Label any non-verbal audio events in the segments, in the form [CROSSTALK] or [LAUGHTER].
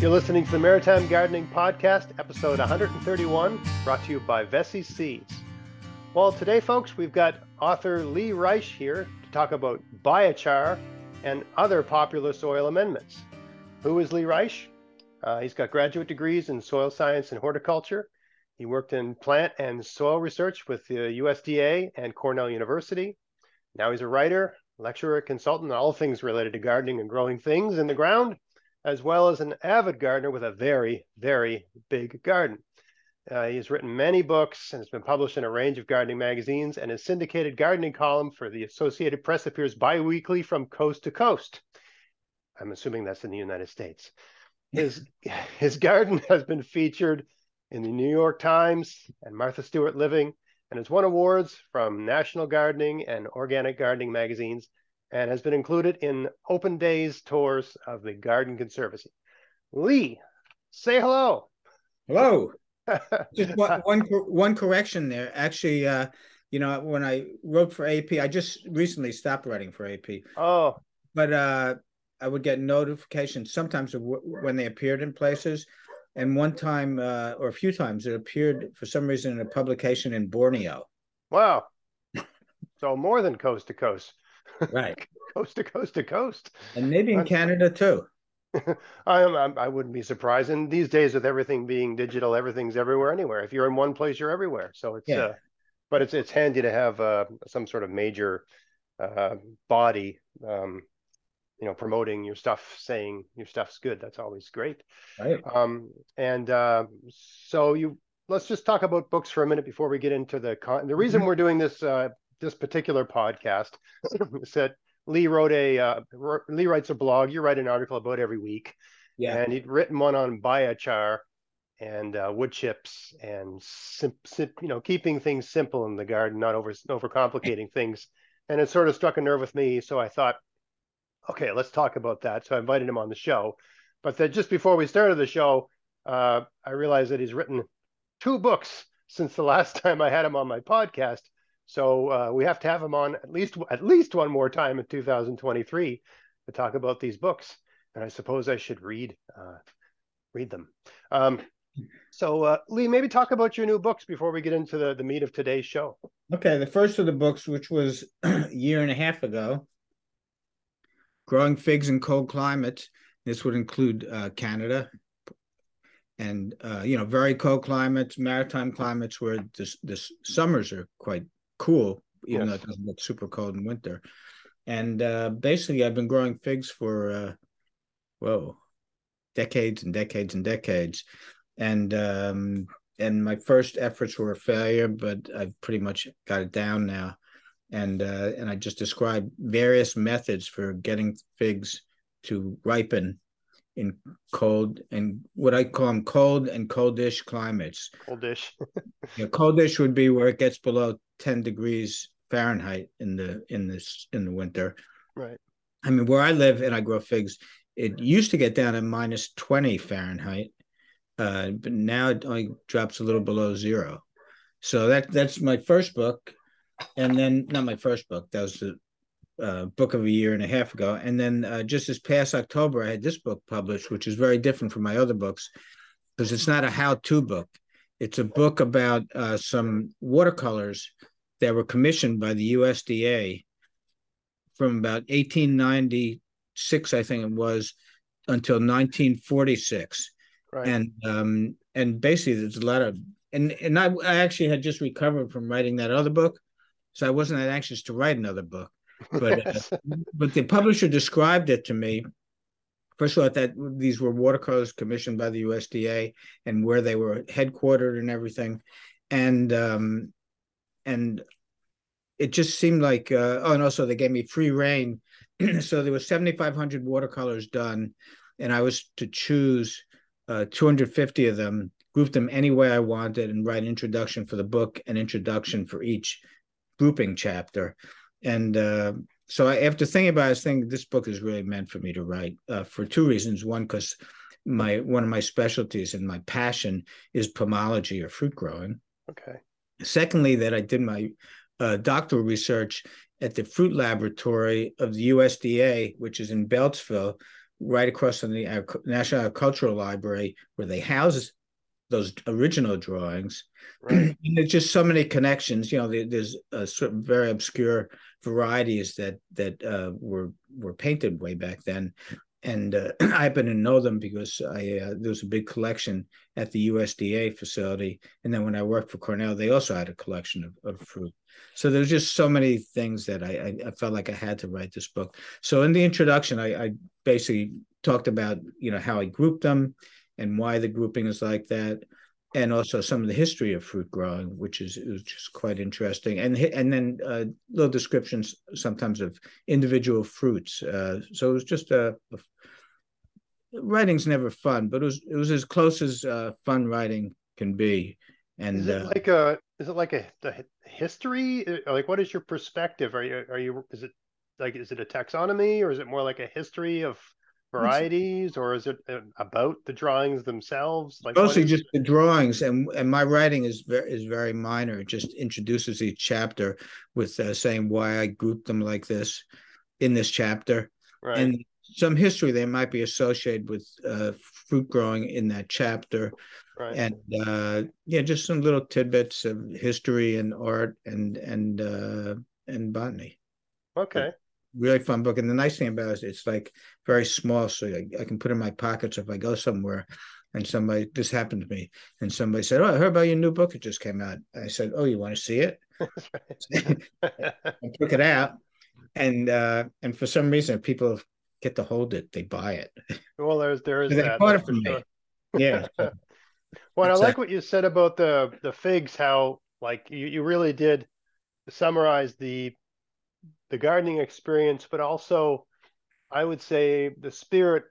You're listening to the Maritime Gardening Podcast, episode 131, brought to you by Veseys Seeds. Well, today, folks, we've got author Lee Reich here to talk about biochar and other popular soil amendments. Who is Lee Reich? Uh, he's got graduate degrees in soil science and horticulture. He worked in plant and soil research with the USDA and Cornell University. Now he's a writer, lecturer, consultant on all things related to gardening and growing things in the ground as well as an avid gardener with a very, very big garden. Uh, he has written many books and has been published in a range of gardening magazines, and his syndicated gardening column for the Associated Press appears biweekly from coast to coast. I'm assuming that's in the United States. His, [LAUGHS] his garden [LAUGHS] has been featured in the New York Times and Martha Stewart Living and has won awards from National Gardening and Organic Gardening magazines and has been included in open days tours of the Garden Conservancy. Lee, say hello. Hello. [LAUGHS] just one, one, one correction there. Actually, uh, you know, when I wrote for AP, I just recently stopped writing for AP. Oh, but uh, I would get notifications sometimes w- when they appeared in places, and one time uh, or a few times it appeared for some reason in a publication in Borneo. Wow. [LAUGHS] so more than coast to coast right. [LAUGHS] Coast to coast to coast. And maybe in canada too. [LAUGHS] I, am, I wouldn't be surprised. And these days with everything being digital everything's everywhere anywhere. If you're in one place you're everywhere. So it's yeah. uh, but it's it's handy to have uh, some sort of major uh, body um, you know promoting your stuff saying your stuff's good. That's always great. Right. um, and uh, so you let's just talk about books for a minute before we get into the con- the reason mm-hmm. we're doing this uh, this particular podcast [LAUGHS] said Lee wrote a uh, Lee writes a blog. You write an article about every week. Yeah. And he'd written one on biochar and uh, wood chips and sim, sim, you know keeping things simple in the garden, not over overcomplicating [LAUGHS] things. And it sort of struck a nerve with me. So I thought, okay, let's talk about that. So I invited him on the show. But then just before we started the show, uh, I realized that he's written two books since the last [LAUGHS] time I had him on my podcast. So uh, we have to have him on at least at least one more time in 2023 to talk about these books. And I suppose I should read uh, read them. Um, so uh, Lee, maybe talk about your new books before we get into the, the meat of today's show. Okay, the first of the books, which was [CLEARS THROAT] a year and a half ago, growing figs in cold climates. This would include uh, Canada, and uh, you know very cold climates, maritime climates where the, the summers are quite cool, even yes. though it doesn't get super cold in winter. And uh, basically, I've been growing figs for uh, whoa, decades and decades and decades, and um, and my first efforts were a failure, but I've pretty much got it down now. And uh, and I just described various methods for getting figs to ripen in cold and what I call them cold and coldish climates. Coldish. [LAUGHS] yeah, coldish would be where it gets below 10 degrees Fahrenheit in the in this in the winter. Right. I mean, where I live and I grow figs, it used to get down to minus 20 Fahrenheit, uh, but now it only drops a little below zero. So that that's my first book, and then not my first book. That was the uh, book of a year and a half ago, and then uh, just this past October, I had this book published, which is very different from my other books because it's not a how-to book. It's a book about uh, some watercolors that were commissioned by the USDA from about 1896, I think it was, until 1946. Right. And um, and basically, there's a lot of and and I, I actually had just recovered from writing that other book, so I wasn't that anxious to write another book. But uh, [LAUGHS] but the publisher described it to me. First of all, that these were watercolors commissioned by the USDA and where they were headquartered and everything, and um, and it just seemed like uh, oh and also they gave me free rein [CLEARS THROAT] so there was 7500 watercolors done and i was to choose uh, 250 of them group them any way i wanted and write an introduction for the book and introduction for each grouping chapter and uh, so I, after thinking about it, I think this book is really meant for me to write uh, for two reasons. One, because my one of my specialties and my passion is pomology or fruit growing. Okay. Secondly, that I did my uh, doctoral research at the fruit laboratory of the USDA, which is in Beltsville, right across from the National Agricultural Library where they house those original drawings. Right. [CLEARS THROAT] and there's just so many connections. You know, there, there's a certain very obscure varieties that that uh, were were painted way back then, and uh, [CLEARS THROAT] I happen to know them because I uh, there was a big collection at the USDA facility, and then when I worked for Cornell, they also had a collection of, of fruit. So there's just so many things that I, I, I felt like I had to write this book. So in the introduction, I, I basically talked about you know how I grouped them and why the grouping is like that and also some of the history of fruit growing, which is, is just quite interesting, and and then uh, little descriptions sometimes of individual fruits. Uh, so it was just a, a, writing's never fun, but it was it was as close as uh, fun writing can be. And is it uh, like a is it like a, a history? Uh, like, what is your perspective? Are you are you is it like is it a taxonomy or is it more like a history of varieties or is it uh, about the drawings themselves? Like mostly just the drawings and and my writing is very is very minor. It just introduces each chapter with uh, saying why i grouped them like this in this chapter. Right. and some history they might be associated with uh, fruit growing in that chapter. Right. and uh, yeah just some little tidbits of history and art and and uh, and botany. Okay really fun book. And the nice thing about it is it's like very small, so I, I can put in my pockets if I go somewhere. And somebody, this happened to me, and somebody said, "Oh, I heard about your new book. It just came out." I said, "Oh, you want to see it?" [LAUGHS] [LAUGHS] I took it out, and uh, and for some reason, people get to hold it. They buy it. Well, there's there is so [LAUGHS] that. bought it from me. Yeah. well, I like what you said about the the figs. How like you you really did summarize the the gardening experience, but also I would say the spirit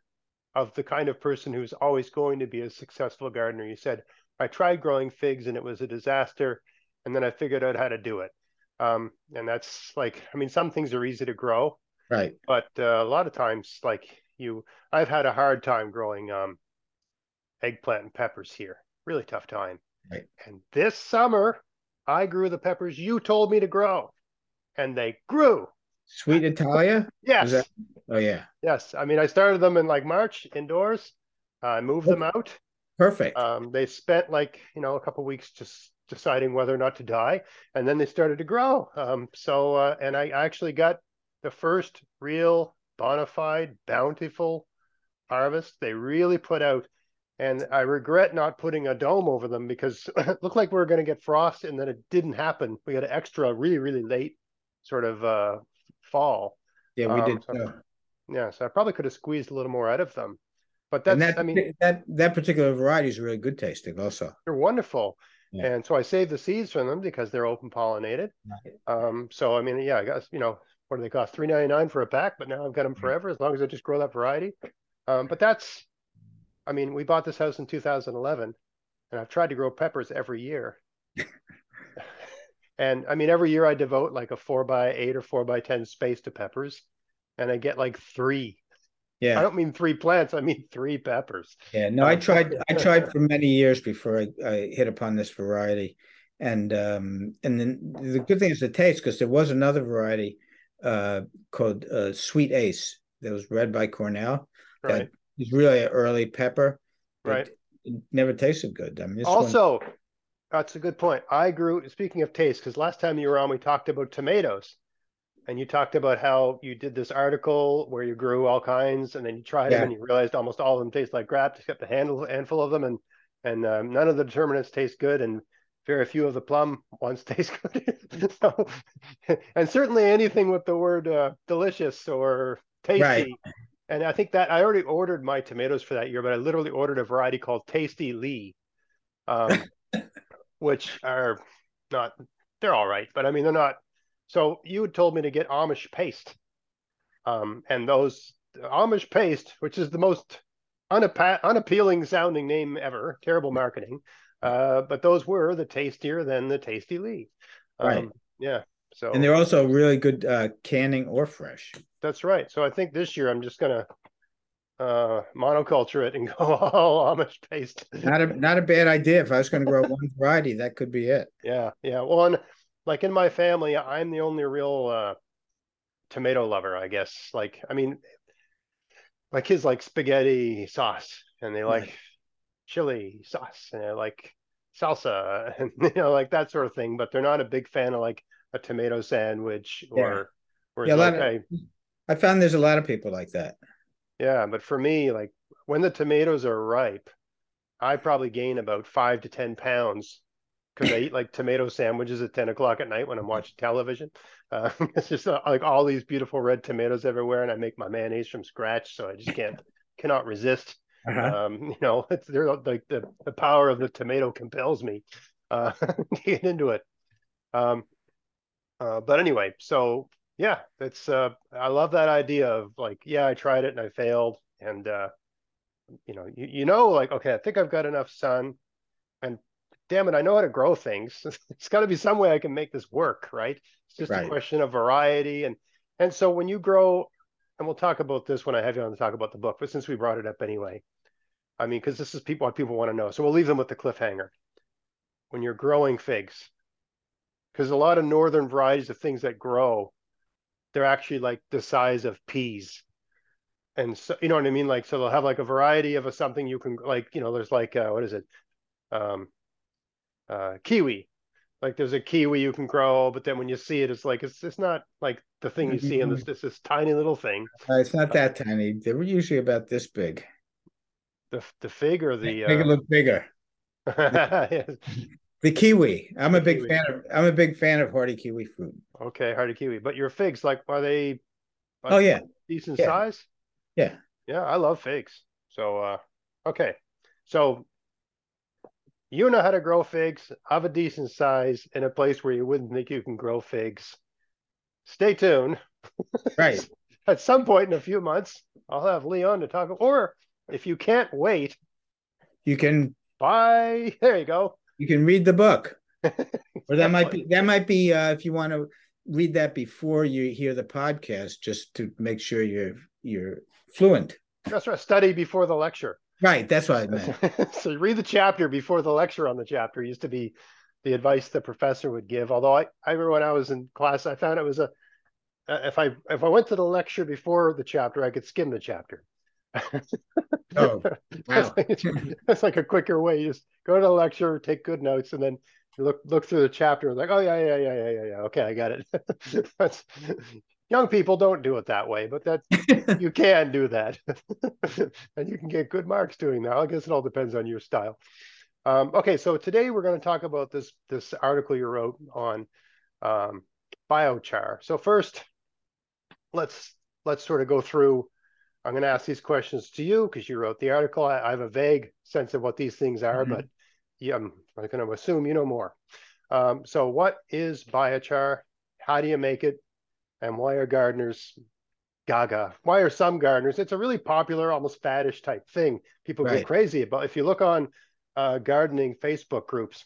of the kind of person who's always going to be a successful gardener. You said, I tried growing figs and it was a disaster, and then I figured out how to do it. Um, and that's like, I mean, some things are easy to grow, right? But uh, a lot of times, like you, I've had a hard time growing um, eggplant and peppers here. Really tough time. Right. And this summer, I grew the peppers you told me to grow and they grew. Sweet Italia? yes. That... Oh yeah. Yes. I mean, I started them in like March indoors. I moved them out. Perfect. Um, they spent like you know a couple weeks just deciding whether or not to die, and then they started to grow. Um, so uh, and I actually got the first real bona fide bountiful harvest. They really put out, and I regret not putting a dome over them because [LAUGHS] it looked like we were going to get frost, and then it didn't happen. We got an extra really really late sort of uh, fall. Yeah, we um, did. So, yeah, so I probably could have squeezed a little more out of them. But that's, that, I mean, that that particular variety is really good tasting, also. They're wonderful, yeah. and so I saved the seeds from them because they're open pollinated. Um, so I mean, yeah, I guess you know what do they cost? Three ninety nine for a pack, but now I've got them forever as long as I just grow that variety. Um, but that's, I mean, we bought this house in 2011, and I've tried to grow peppers every year, and I mean, every year I devote like a four by eight or four by 10 space to peppers, and I get like three. Yeah. I don't mean three plants, I mean three peppers. Yeah. No, I um, tried, [LAUGHS] I tried for many years before I, I hit upon this variety. And um, and then the good thing is the taste, because there was another variety uh, called uh, Sweet Ace that was bred by Cornell. Right. That was really an early pepper. Right. It never tasted good. I mean, also, one... That's a good point. I grew, speaking of taste, because last time you were on, we talked about tomatoes. And you talked about how you did this article where you grew all kinds and then you tried yeah. them and you realized almost all of them taste like crap, except a handful, handful of them. And, and um, none of the determinates taste good. And very few of the plum ones [LAUGHS] taste good. so, and certainly anything with the word uh, delicious or tasty. Right. And I think that I already ordered my tomatoes for that year, but I literally ordered a variety called Tasty Lee. Um, which are not they're all right, but I mean they're not. So you had told me to get Amish paste, um, and those Amish paste, which is the most unappealing sounding name ever, terrible marketing. Uh, but those were the tastier than the Tasty Lee. Um, right. Yeah. So and they're also really good uh, canning or fresh. That's right. So I think this year I'm just gonna uh, monoculture it and [LAUGHS] go all Amish paste. not a not a bad idea. If I was going to grow one variety, that could be it. Yeah, yeah. Well, and like in my family, I'm the only real uh, tomato lover, I guess. Like, I mean, my kids like spaghetti sauce and they like right. chili sauce and they like salsa [LAUGHS] and you know like that sort of thing but they're not a big fan of like a tomato sandwich or yeah, yeah like, of, I, I found there's a lot of people like that yeah but for me like when the tomatoes are ripe i probably gain about five to ten pounds because I eat like tomato sandwiches at 10 o'clock at night when I'm watching television. Uh, [LAUGHS] it's just uh, like all these beautiful red tomatoes everywhere, and I make my mayonnaise from scratch, so I just can't cannot resist uh-huh. Um, [LAUGHS] you know, it's there like the, the power of the tomato compels me uh, [LAUGHS] to get into it. Um, uh, but anyway, so yeah, it's uh, I love that idea of like, yeah, I tried it and I failed, and uh, you know, you, you know, like, okay, I think I've got enough sun, and damn it, I know how to grow things. [LAUGHS] it's got to be some way I can make this work, right? It's just right. a question of variety, and and so when you grow and we'll talk about this when I have you on to talk about the book, but since we brought it up anyway, I mean, because this is people what people want to know. So we'll leave them with the cliffhanger. When you're growing figs, because a lot of northern varieties of things that grow, they're actually like the size of peas. And so you know what I mean? Like so they'll have like a variety of a something you can like, you know, there's like uh, what is it? Um uh kiwi like there's a kiwi you can grow, but then when you see it, it's like it's it's not like the thing you see in this this, this tiny little thing. Uh, it's not that uh, tiny. They were usually about this big. The the fig or the make uh... it look bigger. [LAUGHS] [LAUGHS] the kiwi. I'm the a big kiwi. fan of. I'm a big fan of hardy kiwi fruit. Okay, hardy kiwi. But your figs, like, are they? oh yeah, decent yeah. size. Yeah. Yeah, I love figs. So uh, okay, so you know how to grow figs of a decent size in a place where you wouldn't think you can grow figs. Stay tuned. Right. [LAUGHS] At some point in a few months, I'll have Leon to talk. Or if you can't wait, you can buy. There you go. You can read the book. [LAUGHS] or that might be that might be uh, if you want to read that before you hear the podcast, just to make sure you're you're fluent. That's right. Study before the lecture. Right, that's what I [LAUGHS] meant. so read the chapter before the lecture on the chapter used to be the advice the professor would give. Although I, I remember when I was in class, I found it was a if I if I went to the lecture before the chapter, I could skim the chapter. Oh, wow. [LAUGHS] that's, like, that's like a quicker way. You just go to the lecture, take good notes, and then look look through the chapter. Like, oh yeah, yeah, yeah, yeah, yeah, yeah. Okay, I got it. [LAUGHS] that's young people don't do it that way, but that [LAUGHS] you can do that, and you can get good marks doing that. I guess it all depends on your style. Um, okay, so today we're going to talk about this this article you wrote on um, biochar. So first, let's let's sort of go through. I'm going to ask these questions to you because you wrote the article. I, I, have a vague sense of what these things are, mm-hmm. but yeah, I'm, I'm going to assume you know more. Um, so, what is biochar? How do you make it? and why are gardeners gaga? Why are some gardeners? It's a really popular, almost faddish type thing. People right. go crazy about. If you look on uh, gardening Facebook groups,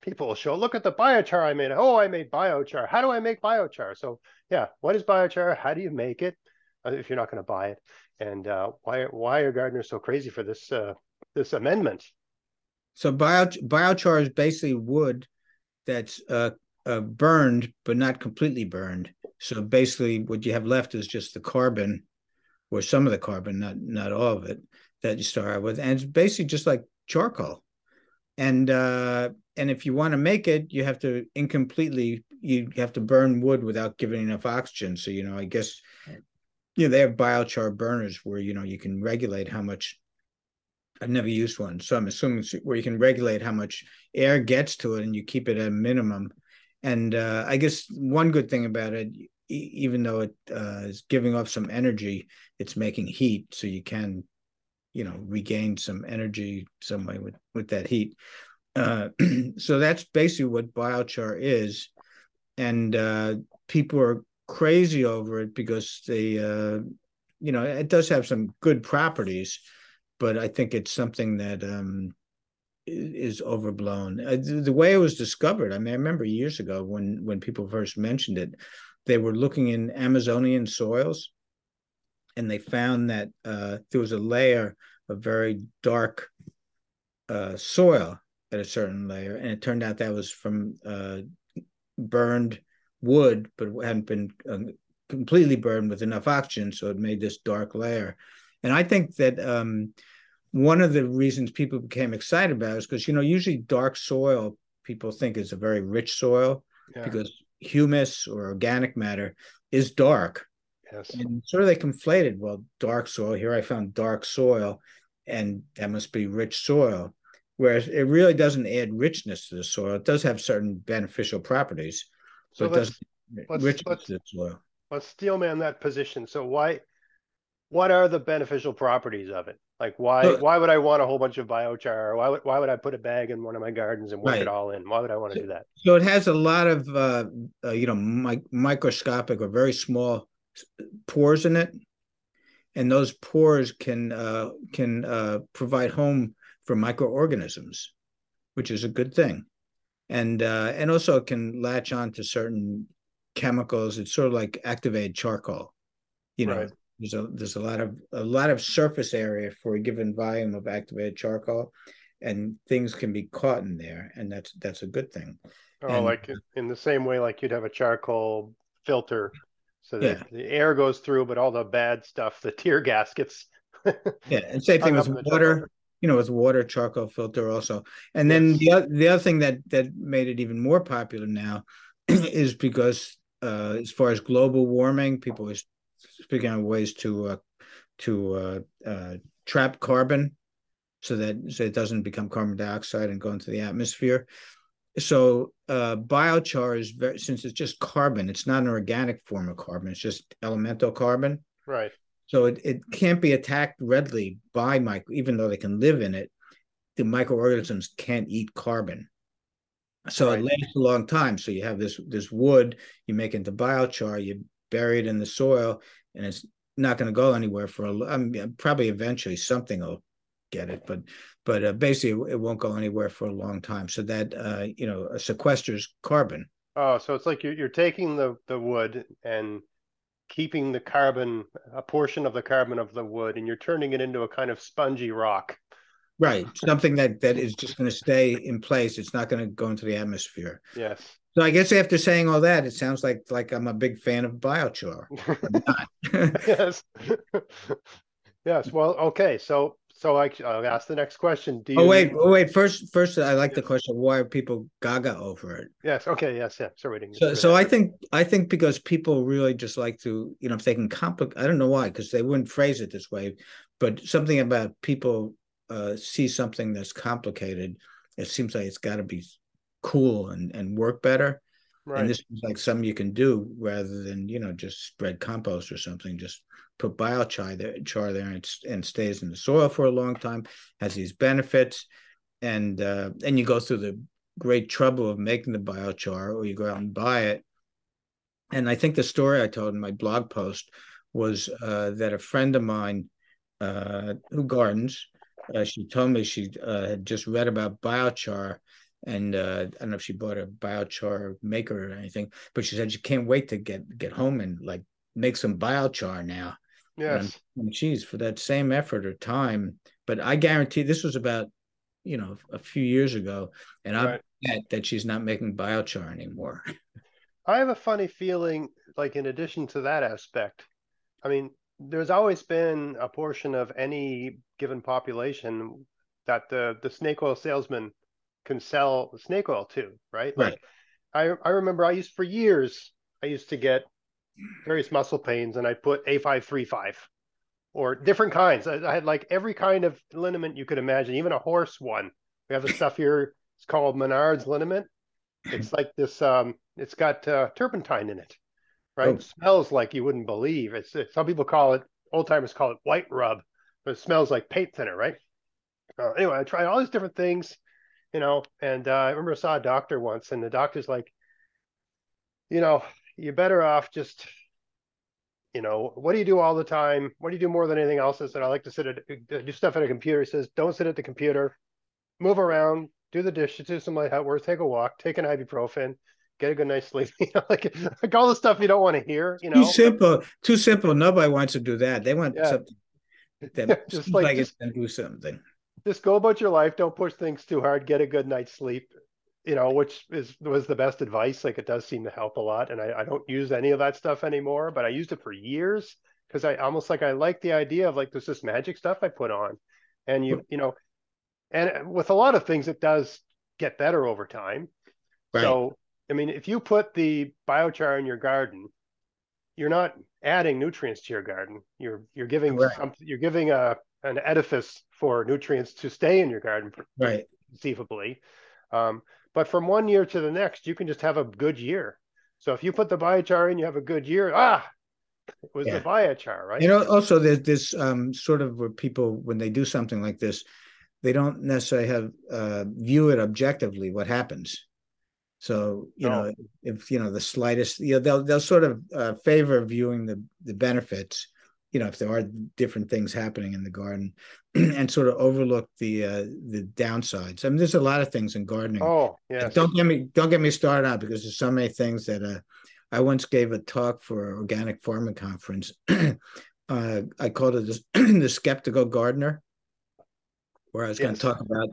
people will show, look at the biochar I made. Oh, I made biochar. How do I make biochar? So yeah, what is biochar? How do you make it? Uh, if you're not going to buy it, and uh, why why are gardeners so crazy for this uh, this amendment? So bio, biochar is basically wood that's uh, uh, burned but not completely burned, so basically, what you have left is just the carbon, or some of the carbon, not not all of it, that you start out with, and it's basically just like charcoal. And uh, and if you want to make it, you have to incompletely you have to burn wood without giving enough oxygen. So you know, I guess you know they have biochar burners where you know you can regulate how much. I've never used one, so I'm assuming where you can regulate how much air gets to it, and you keep it at a minimum and uh, I guess one good thing about it, even though it uh, is giving off some energy, it's making heat, so you can, you know, regain some energy some way with with that heat. Uh, [CLEARS THROAT] so that's basically what biochar is, and uh, people are crazy over it because they, uh, you know, it does have some good properties, but I think it's something that um, is overblown. Uh, the way it was discovered, I mean, I remember years ago when when people first mentioned it, they were looking in Amazonian soils, and they found that uh, there was a layer of very dark uh, soil at a certain layer, and it turned out that was from uh, burned wood, but hadn't been uh, completely burned with enough oxygen, so it made this dark layer. And I think that um, one of the reasons people became excited about it is because you know usually dark soil people think is a very rich soil yeah. because humus or organic matter is dark. Yes. And sort of they conflated, well, dark soil. Here I found dark soil, and that must be rich soil. Whereas it really doesn't add richness to the soil. It does have certain beneficial properties, so but it doesn't let's, let's, the soil. Let's steelman that position. So why what are the beneficial properties of it? Like why so, why would I want a whole bunch of biochar? Why would why would I put a bag in one of my gardens and work right. it all in? Why would I want to so, do that? So it has a lot of uh, uh, you know mi- microscopic or very small pores in it, and those pores can uh, can uh, provide home for microorganisms, which is a good thing, and uh, and also it can latch on to certain chemicals. It's sort of like activated charcoal, you know. Right there's a there's a lot of a lot of surface area for a given volume of activated charcoal, and things can be caught in there, and that's that's a good thing. Oh, and, like in the same way, like you'd have a charcoal filter, so that yeah. the air goes through, but all the bad stuff, the tear [LAUGHS] gas gets. yeah, and same thing with water. You know, with water charcoal filter also, and then the other, the other thing that that made it even more popular now [CLEARS THROAT] is because uh, as far as global warming, people are speaking of ways to uh, to uh, uh, trap carbon so that so it doesn't become carbon dioxide and go into the atmosphere. So uh, biochar is very since it's just carbon, it's not an organic form of carbon, it's just elemental carbon. Right. So it, it can't be attacked readily by micro, even though they can live in it. The microorganisms can't eat carbon. So right. it lasts a long time. So you have this this wood, you make into biochar, you bury it in the soil, and it's not going to go anywhere for a. I mean, probably eventually something will get it, but but uh, basically it won't go anywhere for a long time. So that uh, you know sequesters carbon. Oh, so it's like you're you're taking the the wood and keeping the carbon, a portion of the carbon of the wood, and you're turning it into a kind of spongy rock. Right, something that that is just going to stay in place. It's not going to go into the atmosphere. Yes. So I guess after saying all that, it sounds like like I'm a big fan of biochar. [LAUGHS] yes. [LAUGHS] yes. Well, okay. So so I, will ask the next question. Do you? Oh wait, oh, wait. First, first, I like the question. Why are people gaga over it? Yes. Okay. Yes. Yeah. So waiting. So, so I think I think because people really just like to, you know, if they can complicate. I don't know why, because they wouldn't phrase it this way, but something about people uh, see something that's complicated. It seems like it's got to be cool and, and work better. Right. And this is like something you can do rather than, you know, just spread compost or something. Just put biochar there, char there and, and stays in the soil for a long time, has these benefits. And uh, and you go through the great trouble of making the biochar or you go out and buy it. And I think the story I told in my blog post was uh, that a friend of mine uh, who gardens, uh, she told me she uh, had just read about biochar and uh, I don't know if she bought a biochar maker or anything, but she said she can't wait to get get home and like make some biochar now. Yes. And, geez, for that same effort or time, but I guarantee this was about you know a few years ago, and right. I bet that she's not making biochar anymore. [LAUGHS] I have a funny feeling, like in addition to that aspect, I mean, there's always been a portion of any given population that the the snake oil salesman can sell snake oil too, right? Right. Like I I remember I used for years I used to get various muscle pains and I put A535 or different kinds. I, I, had like every kind of liniment you could imagine, even a horse one. We have the stuff here. It's called Minard's liniment. It's [LAUGHS] like this. Um, it's got uh, turpentine in it, right? Oh. It smells like you wouldn't believe. It's some people call it old timers call it white rub, but it smells like paint thinner, right? Uh, anyway, I tried all these different things you know, and uh, I remember I saw a doctor once, and the doctor's like, you know, you're better off just, you know, what do you do all the time? What do you do more than anything else? is that I like to sit at do stuff at a computer. He says, don't sit at the computer, move around, do the dishes, do some light work, take a walk, take an ibuprofen, get a good night's sleep. [LAUGHS] You know, like like all the stuff you don't want to hear. You know, too simple, too simple. Nobody wants to do that. They want yeah. something that [LAUGHS] just like, like just, do something just go about your life. Don't push things too hard. Get a good night's sleep. You know, which is was the best advice. Like it does seem to help a lot. And I, I don't use any of that stuff anymore, but I used it for years because I almost like I like the idea of like there's this magic stuff I put on, and you you know, and with a lot of things it does get better over time. Right. So I mean, if you put the biochar in your garden, you're not adding nutrients to your garden. You're you're giving some, you're giving a an edifice for nutrients to stay in your garden, right? Conceivably, um, but from one year to the next, you can just have a good year. So if you put the biochar in, you have a good year. Ah, it was yeah. the biochar, right? You know, also there's this um, sort of where people, when they do something like this, they don't necessarily have uh, view it objectively what happens. So you oh. know, if you know the slightest, you know, they'll they'll sort of uh, favor viewing the the benefits. You know, if there are different things happening in the garden, [CLEARS THROAT] and sort of overlook the uh, the downsides. I mean, there's a lot of things in gardening. Oh, yeah. Don't get me don't get me started on because there's so many things that uh, I once gave a talk for organic farming conference. [CLEARS THROAT] uh, I called it the, [CLEARS THROAT] the skeptical gardener, where I was yes. going to talk about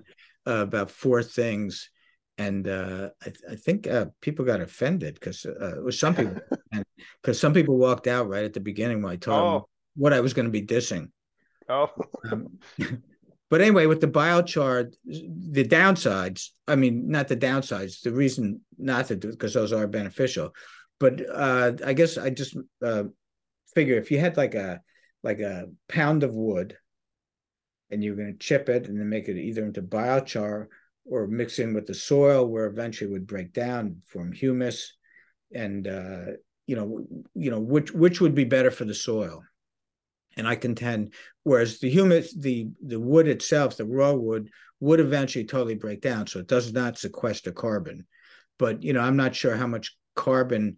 uh, about four things, and uh, I, I, think uh, people got offended because uh, it was some people [LAUGHS] because some people walked out right at the beginning when I told oh. What I was going to be dissing. Oh. um, [LAUGHS] but anyway, with the biochar, the downsides, I mean, not the downsides, the reason not to do it, because those are beneficial. But uh, I guess I just uh, figure if you had like a like a pound of wood and you're going to chip it and then make it either into biochar or mix in with the soil where eventually it would break down, form humus, and uh, you know, you know, which which would be better for the soil and I contend, whereas the humus, the the wood itself, the raw wood, would eventually totally break down, so it does not sequester carbon. But you know, I'm not sure how much carbon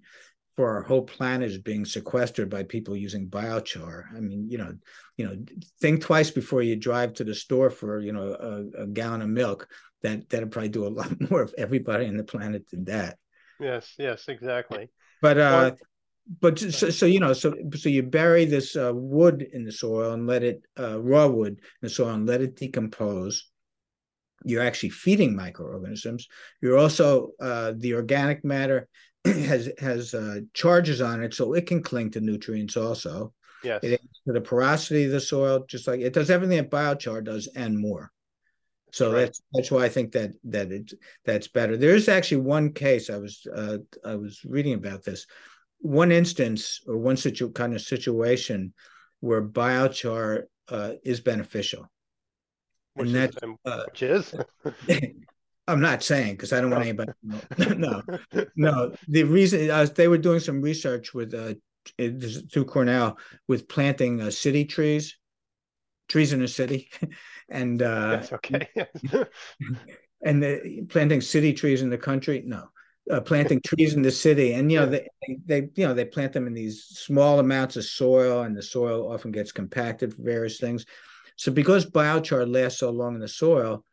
for our whole planet is being sequestered by people using biochar. I mean, you know, you know, think twice before you drive to the store for you know a, a gallon of milk. That that'll probably do a lot [LAUGHS] more of everybody on the planet than that. Yes, yes, exactly. But uh, but so, so, you know so so you bury this uh, wood in the soil and let it uh, raw wood in the soil and let it decompose. You're actually feeding microorganisms. You're also uh, the organic matter [CLEARS THROAT] has has uh, charges on it so it can cling to nutrients also. Yes. It adds to the porosity of the soil just like it does everything that biochar does and more. So right. that's that's why I think that that it that's better. There is actually one case I was uh, I was reading about this one instance or one situ- kind of situation where biochar uh, is beneficial. Which and that, is, uh, which is? [LAUGHS] I'm not saying because I don't want anybody. [LAUGHS] no, no. The reason uh, they were doing some research with uh, through Cornell with planting uh, city trees, trees in a city, [LAUGHS] and uh, yes, okay, and the, planting city trees in the country. No, uh, planting trees in the city, and you know they, they you know they plant them in these small amounts of soil, and the soil often gets compacted for various things. So because biochar lasts so long in the soil,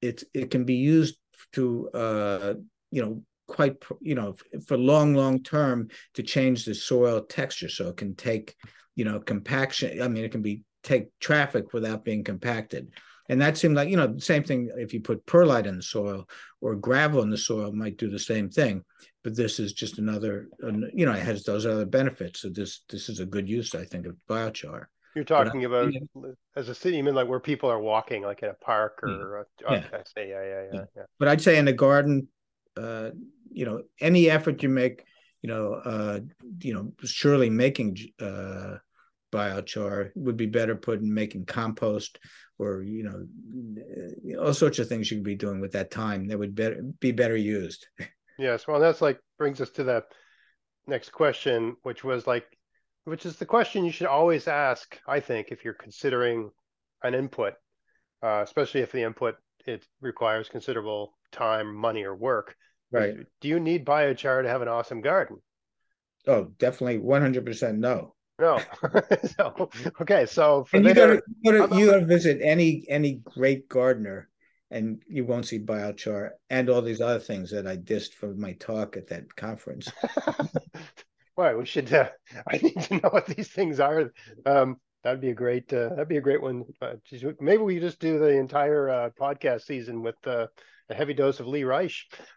it it can be used to uh, you know quite you know for long long term to change the soil texture, so it can take you know compaction. I mean, it can be take traffic without being compacted. And that seemed like, you know, the same thing if you put perlite in the soil or gravel in the soil might do the same thing. But this is just another, you know, it has those other benefits. So this this is a good use, I think, of biochar. You're talking about as a city, you mean like where people are walking, like in a park or yeah. okay, yeah. yeah, yeah, yeah, yeah. But I'd say in the garden, uh, you know, any effort you make, you know, uh, you know, surely making uh, biochar would be better put in making compost or you know all sorts of things you could be doing with that time that would better be better used. [LAUGHS] Yes well that's like brings us to the next question which was like which is the question you should always ask i think if you're considering an input uh, especially if the input it requires considerable time money or work. Right. do you need biochar to have an awesome garden? Oh definitely 100% no no. [LAUGHS] [LAUGHS] so, okay, so and you gotta, you gotta, you gotta visit any any great gardener, and you won't see biochar and all these other things that I dissed for my talk at that conference. [LAUGHS] well, we should. Uh, I need to know what these things are. Um, that'd be a great. Uh, that'd be a great one. Uh, maybe we just do the entire uh, podcast season with uh, a heavy dose of Lee Reich.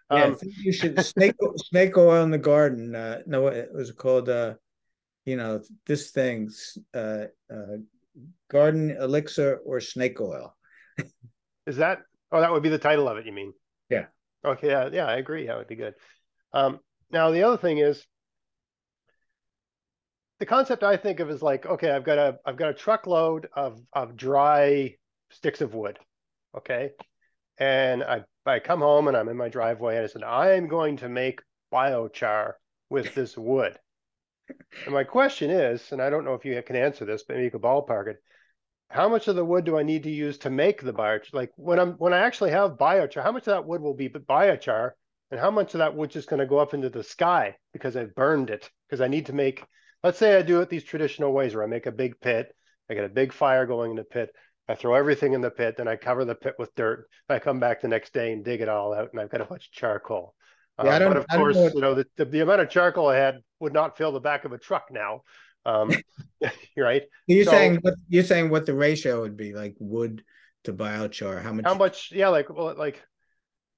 Um, yeah, you should snake snake oil in the garden. Uh, no, it was called. You know, this thing's uh, uh, garden elixir or snake oil. Is that? Oh, that would be the title of it. You mean? Yeah. Okay. Yeah. Yeah. I agree. That would be good. Um, now the other thing is the concept I think of is like, okay, I've got a I've got a truckload of of dry sticks of wood. Okay. And I I come home and I'm in my driveway and I said, I'm going to make biochar with this wood. And my question is, and I don't know if you can answer this, but maybe you could ballpark it. How much of the wood do I need to use to make the biochar? Like when I'm when I actually have biochar, how much of that wood will be biochar, and how much of that wood is going to go up into the sky because I've burned it? Because I need to make. Let's say I do it these traditional ways, where I make a big pit, I get a big fire going in the pit, I throw everything in the pit, then I cover the pit with dirt. I come back the next day and dig it all out, and I've got a bunch of charcoal. Yeah, I um, don't, but of course, know you know, the, the, the, amount of charcoal I had would not fill the back of a truck now. Um, [LAUGHS] [LAUGHS] right. You're so, saying what you're saying what the ratio would be like wood to biochar. How much? How much? Yeah, like well, like,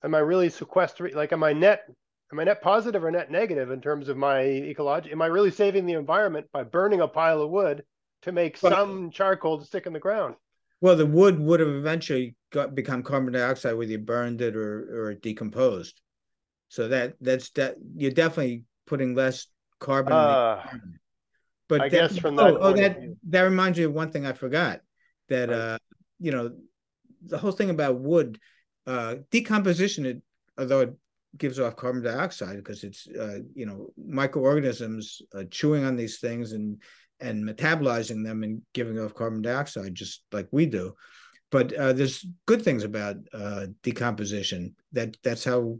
am I really sequestering? Like, am I net? Am I net positive or net negative in terms of my ecology? Am I really saving the environment by burning a pile of wood to make well, some charcoal to stick in the ground? Well, the wood would have eventually got become carbon dioxide whether you burned it or or decomposed. So that that's that you're definitely putting less carbon. Uh, but I that, guess from that. Oh, oh that that reminds me of one thing I forgot. That right. uh, you know, the whole thing about wood uh, decomposition. It, although it gives off carbon dioxide because it's uh, you know microorganisms uh, chewing on these things and and metabolizing them and giving off carbon dioxide just like we do. But uh, there's good things about uh, decomposition. That that's how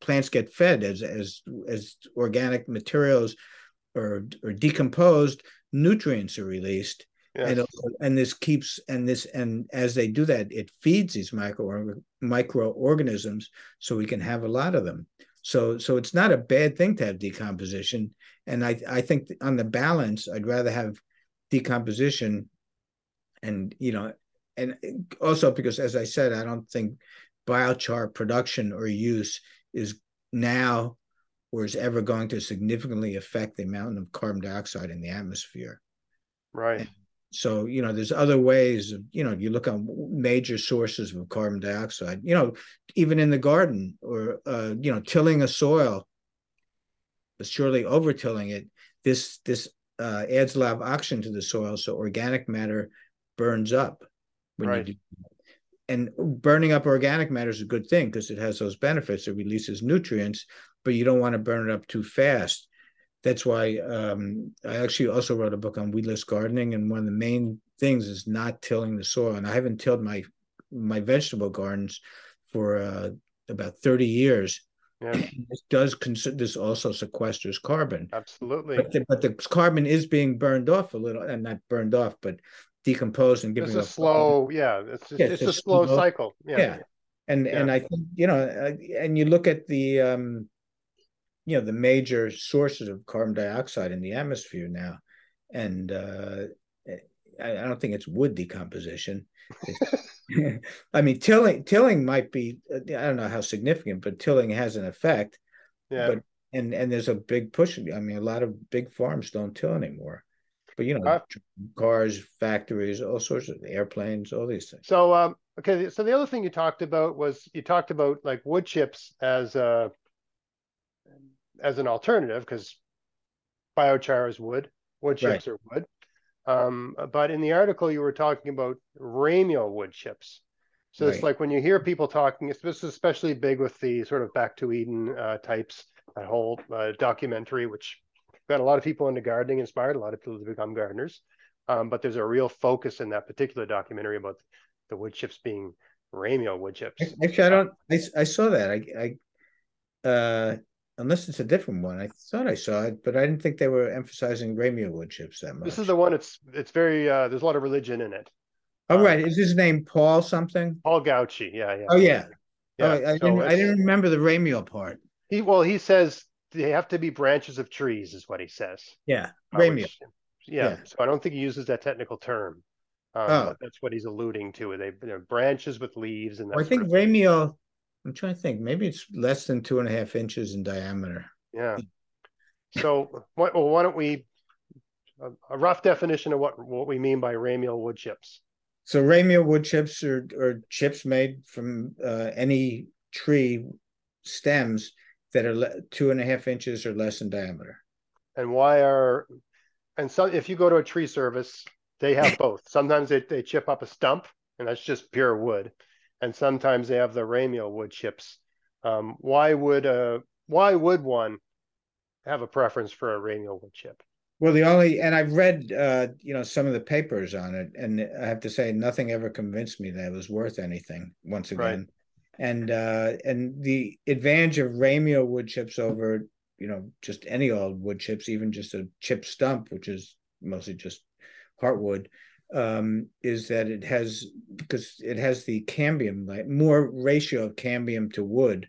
plants get fed as as as organic materials or or decomposed nutrients are released. Yes. and and this keeps and this and as they do that it feeds these micro microorganisms so we can have a lot of them. So so it's not a bad thing to have decomposition. And i i think on the balance i'd rather have decomposition and you know and also because as i said i don't think biochar production or use is now or is ever going to significantly affect the amount of carbon dioxide in the atmosphere. Right. And so, you know, there's other ways of, you know, you look on major sources of carbon dioxide, you know, even in the garden or, uh, you know, tilling a soil, but surely over tilling it, this, this uh, adds a lot of oxygen to the soil. So organic matter burns up when right. you do and burning up organic matter is a good thing because it has those benefits. It releases nutrients, but you don't want to burn it up too fast. That's why um, I actually also wrote a book on weedless gardening, and one of the main things is not tilling the soil. And I haven't tilled my my vegetable gardens for uh, about thirty years. Yeah. this does consider this also sequesters carbon. Absolutely. But the, but the carbon is being burned off a little, and not burned off, but decomposed and giving it's a slow yeah it's just, yeah, it's, it's a slow, slow, cycle yeah, yeah. and yeah. and i think you know uh, and you look at the um you know the major sources of carbon dioxide in the atmosphere now and uh i, I don't think it's wood decomposition [LAUGHS] i mean tilling tilling might be uh, i don't know how significant but tilling has an effect yeah but and and there's a big push i mean a lot of big farms don't till anymore but you know, uh, cars, factories, all sorts of airplanes, all these things. So, um, okay. So the other thing you talked about was you talked about like wood chips as a as an alternative because biochar is wood, wood chips right. are wood. Um, but in the article, you were talking about ramial wood chips. So right. it's like when you hear people talking, this is especially big with the sort of back to Eden uh, types, that whole uh, documentary, which got a lot of people into gardening, inspired a lot of people to become gardeners. Um, but there's a real focus in that particular documentary about the wood chips being ramial wood chips. Actually, I don't. I, I saw that. I, I uh, unless it's a different one. I thought I saw it, but I didn't think they were emphasizing ramial wood chips that much. This is the one. It's it's very. Uh, there's a lot of religion in it. Oh um, right, is his name Paul something? Paul Gautschi. Yeah, yeah. Oh yeah. Yeah. Oh, I, so didn't, I didn't remember the ramial part. He well, he says they have to be branches of trees, is what he says. Yeah, which, yeah, yeah, So I don't think he uses that technical term. Um, oh. that's what he's alluding to. They they're branches with leaves, and well, I think ramial. I'm trying to think. Maybe it's less than two and a half inches in diameter. Yeah. So, well, why don't we a, a rough definition of what what we mean by ramial wood chips. So ramial wood chips are, are chips made from uh, any tree stems that are le- two and a half inches or less in diameter. And why are and so if you go to a tree service, they have [LAUGHS] both. Sometimes they, they chip up a stump, and that's just pure wood, and sometimes they have the ramial wood chips. Um, why would a why would one have a preference for a ramial wood chip? Well, the only and I've read uh, you know some of the papers on it, and I have to say nothing ever convinced me that it was worth anything. Once again. And uh, and the advantage of ramial wood chips over you know just any old wood chips, even just a chip stump, which is mostly just heartwood, um, is that it has because it has the cambium like more ratio of cambium to wood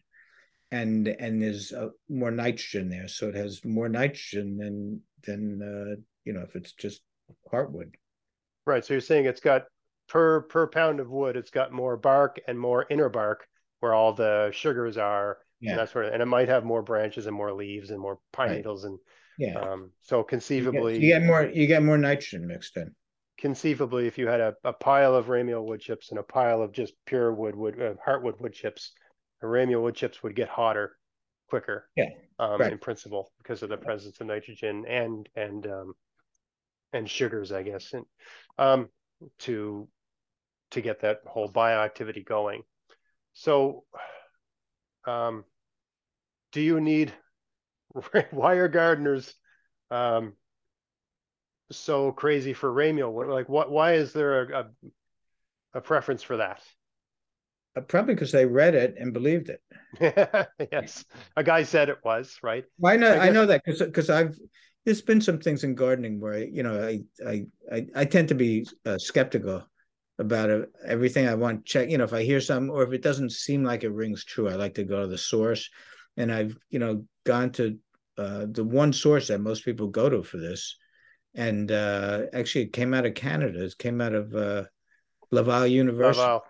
and and there's uh, more nitrogen there. So it has more nitrogen than than uh, you know if it's just heartwood. Right. So you're saying it's got per per pound of wood it's got more bark and more inner bark where all the sugars are yeah. and that sort of and it might have more branches and more leaves and more pine right. needles and yeah um so conceivably you get, you get, more you get more nitrogen mixed in conceivably if you had a, a pile of ramial wood chips and a pile of just pure wood wood uh, heartwood wood chips the ramial wood chips would get hotter quicker. Yeah. Um, right. in principle because of the presence of nitrogen and and um, and sugars, I guess, and um, to to get that whole bioactivity going. So, um, do you need [LAUGHS] why are gardeners um, so crazy for ramial? Like, what? Why is there a, a, a preference for that? Uh, probably because they read it and believed it. [LAUGHS] yes, a guy said it was right. Well, I know, I. I know that because because I've there's been some things in gardening where you know I I I, I tend to be uh, skeptical about it, everything. I want check. You know, if I hear something or if it doesn't seem like it rings true, I like to go to the source. And I've you know gone to uh, the one source that most people go to for this, and uh, actually it came out of Canada. It came out of uh, Laval University. Laval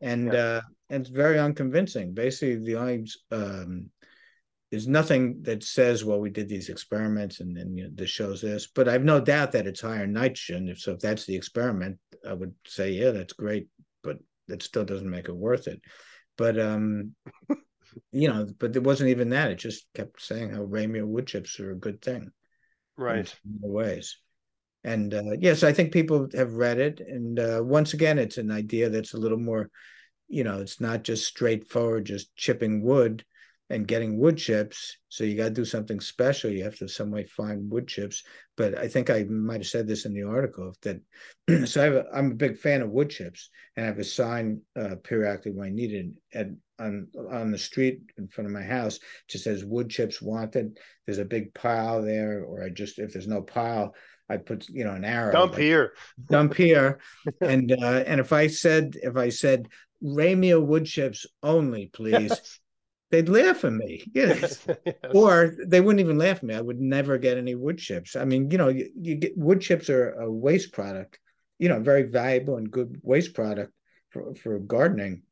and yeah. uh, and it's very unconvincing. Basically, the only um, there's nothing that says, well, we did these experiments and then you know, this shows this. But I've no doubt that it's higher nitrogen. If so, if that's the experiment, I would say, yeah, that's great, but that still doesn't make it worth it. But um, [LAUGHS] you know, but it wasn't even that. It just kept saying how ramial wood chips are a good thing, right? In ways. And uh, yes, I think people have read it. And uh, once again, it's an idea that's a little more, you know, it's not just straightforward, just chipping wood and getting wood chips. So you got to do something special. You have to some way find wood chips. But I think I might have said this in the article that. [CLEARS THROAT] so I have a, I'm a big fan of wood chips, and I have a sign uh, periodically when I need it at on on the street in front of my house. Just says wood chips wanted. There's a big pile there, or I just if there's no pile, I put you know an arrow. Dump like, here. Dump here. [LAUGHS] and uh, and if I said if I said ramial wood chips only, please. They'd laugh at me. [LAUGHS] Yes. yes. Or they wouldn't even laugh at me. I would never get any wood chips. I mean, you know, you, you get wood chips are a waste product, you know, very valuable and good waste product for, for gardening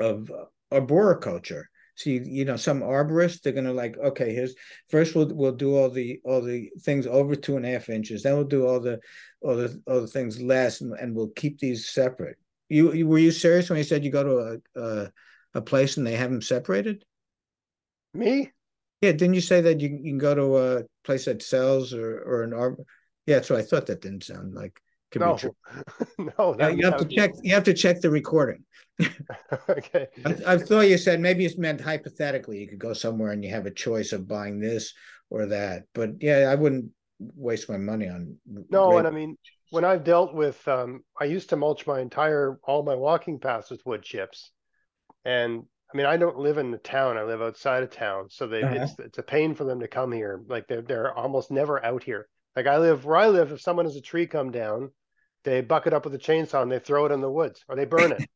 of uh, arboriculture. So you, you know, some arborists they're gonna like, okay, here's first we'll we'll do all the all the things over two and a half inches, then we'll do all the all the all the things less, and, and we'll keep these separate. You, you were you serious when you said you go to a, a a place and they have them separated? Me? Yeah, didn't you say that you, you can go to a place that sells or or an arbor? Yeah, so I thought. That didn't sound like could no. be true. [LAUGHS] no, that, you have to check. You have to check the recording. [LAUGHS] okay. I, I, thought you said maybe it's meant hypothetically. You could go somewhere and you have a choice of buying this or that. But yeah, I wouldn't waste my money on. No, and I mean, when I've dealt with, um, I used to mulch my entire all my walking paths with wood chips, and I mean, I don't live in the town. I live outside of town, so they uh-huh. it's it's a pain for them to come here. Like they're they're almost never out here. Like I live where I live, if someone has a tree come down, they buck it up with a chainsaw and they throw it in the woods or they burn it.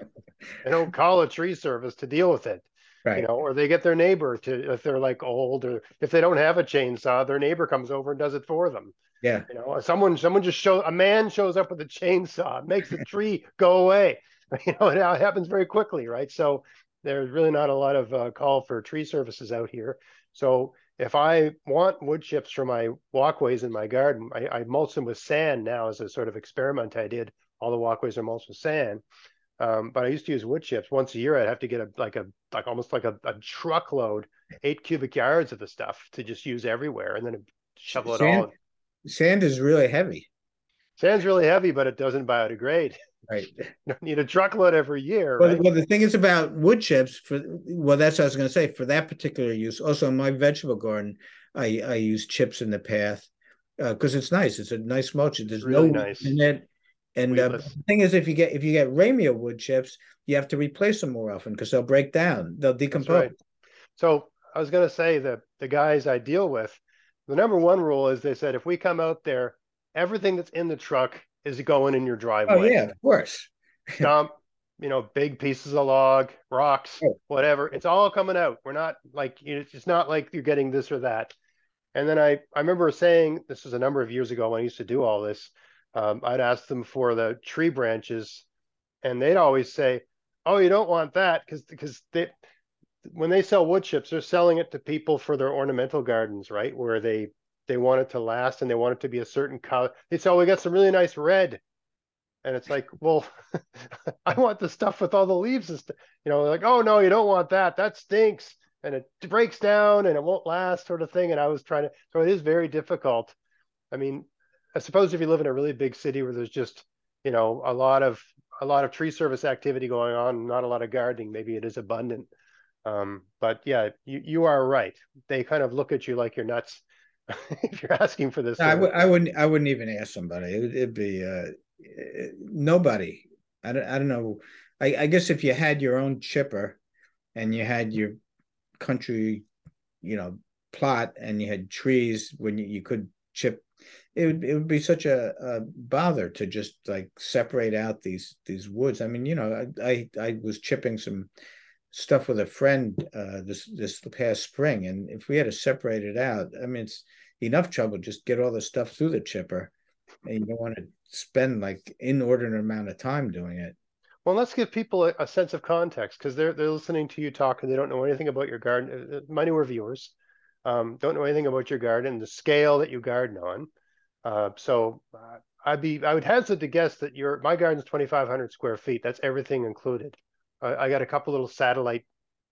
[LAUGHS] they don't call a tree service to deal with it. Right. You know, or they get their neighbor to if they're like old or if they don't have a chainsaw, their neighbor comes over and does it for them. Yeah. You know, someone someone just show a man shows up with a chainsaw, makes the tree go away. [LAUGHS] You know, it happens very quickly, right? So there's really not a lot of uh, call for tree services out here. So if I want wood chips for my walkways in my garden, I, I mulch them with sand now as a sort of experiment I did. All the walkways are mulched with sand. Um, but I used to use wood chips once a year. I'd have to get a like a like almost like a, a truckload, eight cubic yards of the stuff to just use everywhere, and then shovel it Sand, all. sand is really heavy. Sand's really heavy, but it doesn't biodegrade. Right. You [LAUGHS] don't need a truckload every year. Well, right? well, the thing is about wood chips for well, that's what I was going to say for that particular use. Also, in my vegetable garden, I I use chips in the path because uh, it's nice. It's a nice mulch. There's really no nice. in it. And uh, the thing is, if you get if you get Ramial wood chips, you have to replace them more often because they'll break down. They'll decompose. right. So I was going to say that the guys I deal with, the number one rule is they said if we come out there, everything that's in the truck is it going in your driveway. Oh yeah, of course. [LAUGHS] Dump, you know, big pieces of log, rocks, Oh. whatever. It's all coming out. We're not like it's not like you're getting this or that. And then I I remember saying this was a number of years ago when I used to do all this. Um, I'd ask them for the tree branches, and they'd always say, "Oh, you don't want that because because they." When they sell wood chips, they're selling it to people for their ornamental gardens, right? Where they they want it to last and they want it to be a certain color. They say, "Oh, we got some really nice red," and it's like, well, [LAUGHS] I want the stuff with all the leaves and stuff. You know, like, oh no, you don't want that. That stinks and it breaks down and it won't last, sort of thing. And I was trying to, so it is very difficult. I mean, I suppose if you live in a really big city where there's just, you know, a lot of a lot of tree service activity going on, not a lot of gardening, maybe it is abundant. Um, but yeah, you you are right. They kind of look at you like you're nuts [LAUGHS] if you're asking for this. I sort of w- I wouldn't I wouldn't even ask somebody. It would it'd be uh, eh, nobody. I don't I don't know. I, I guess if you had your own chipper and you had your country, you know, plot and you had trees when you, you could chip, it would it would be such a, a bother to just like separate out these these woods. I mean, you know, I I, I was chipping some stuff with a friend uh, this this past spring, and if we had to separate it out, I mean, it's enough trouble just get all the stuff through the chipper, and you don't want to spend like inordinate amount of time doing it. Well, let's give people a, a sense of context because they're they're listening to you talk and they don't know anything about your garden. Uh, My newer viewers um, don't know anything about your garden, the scale that you garden on. Uh, so uh, I'd be I would hazard to guess that your my garden's 2,500 square feet. That's everything included. I, I got a couple little satellite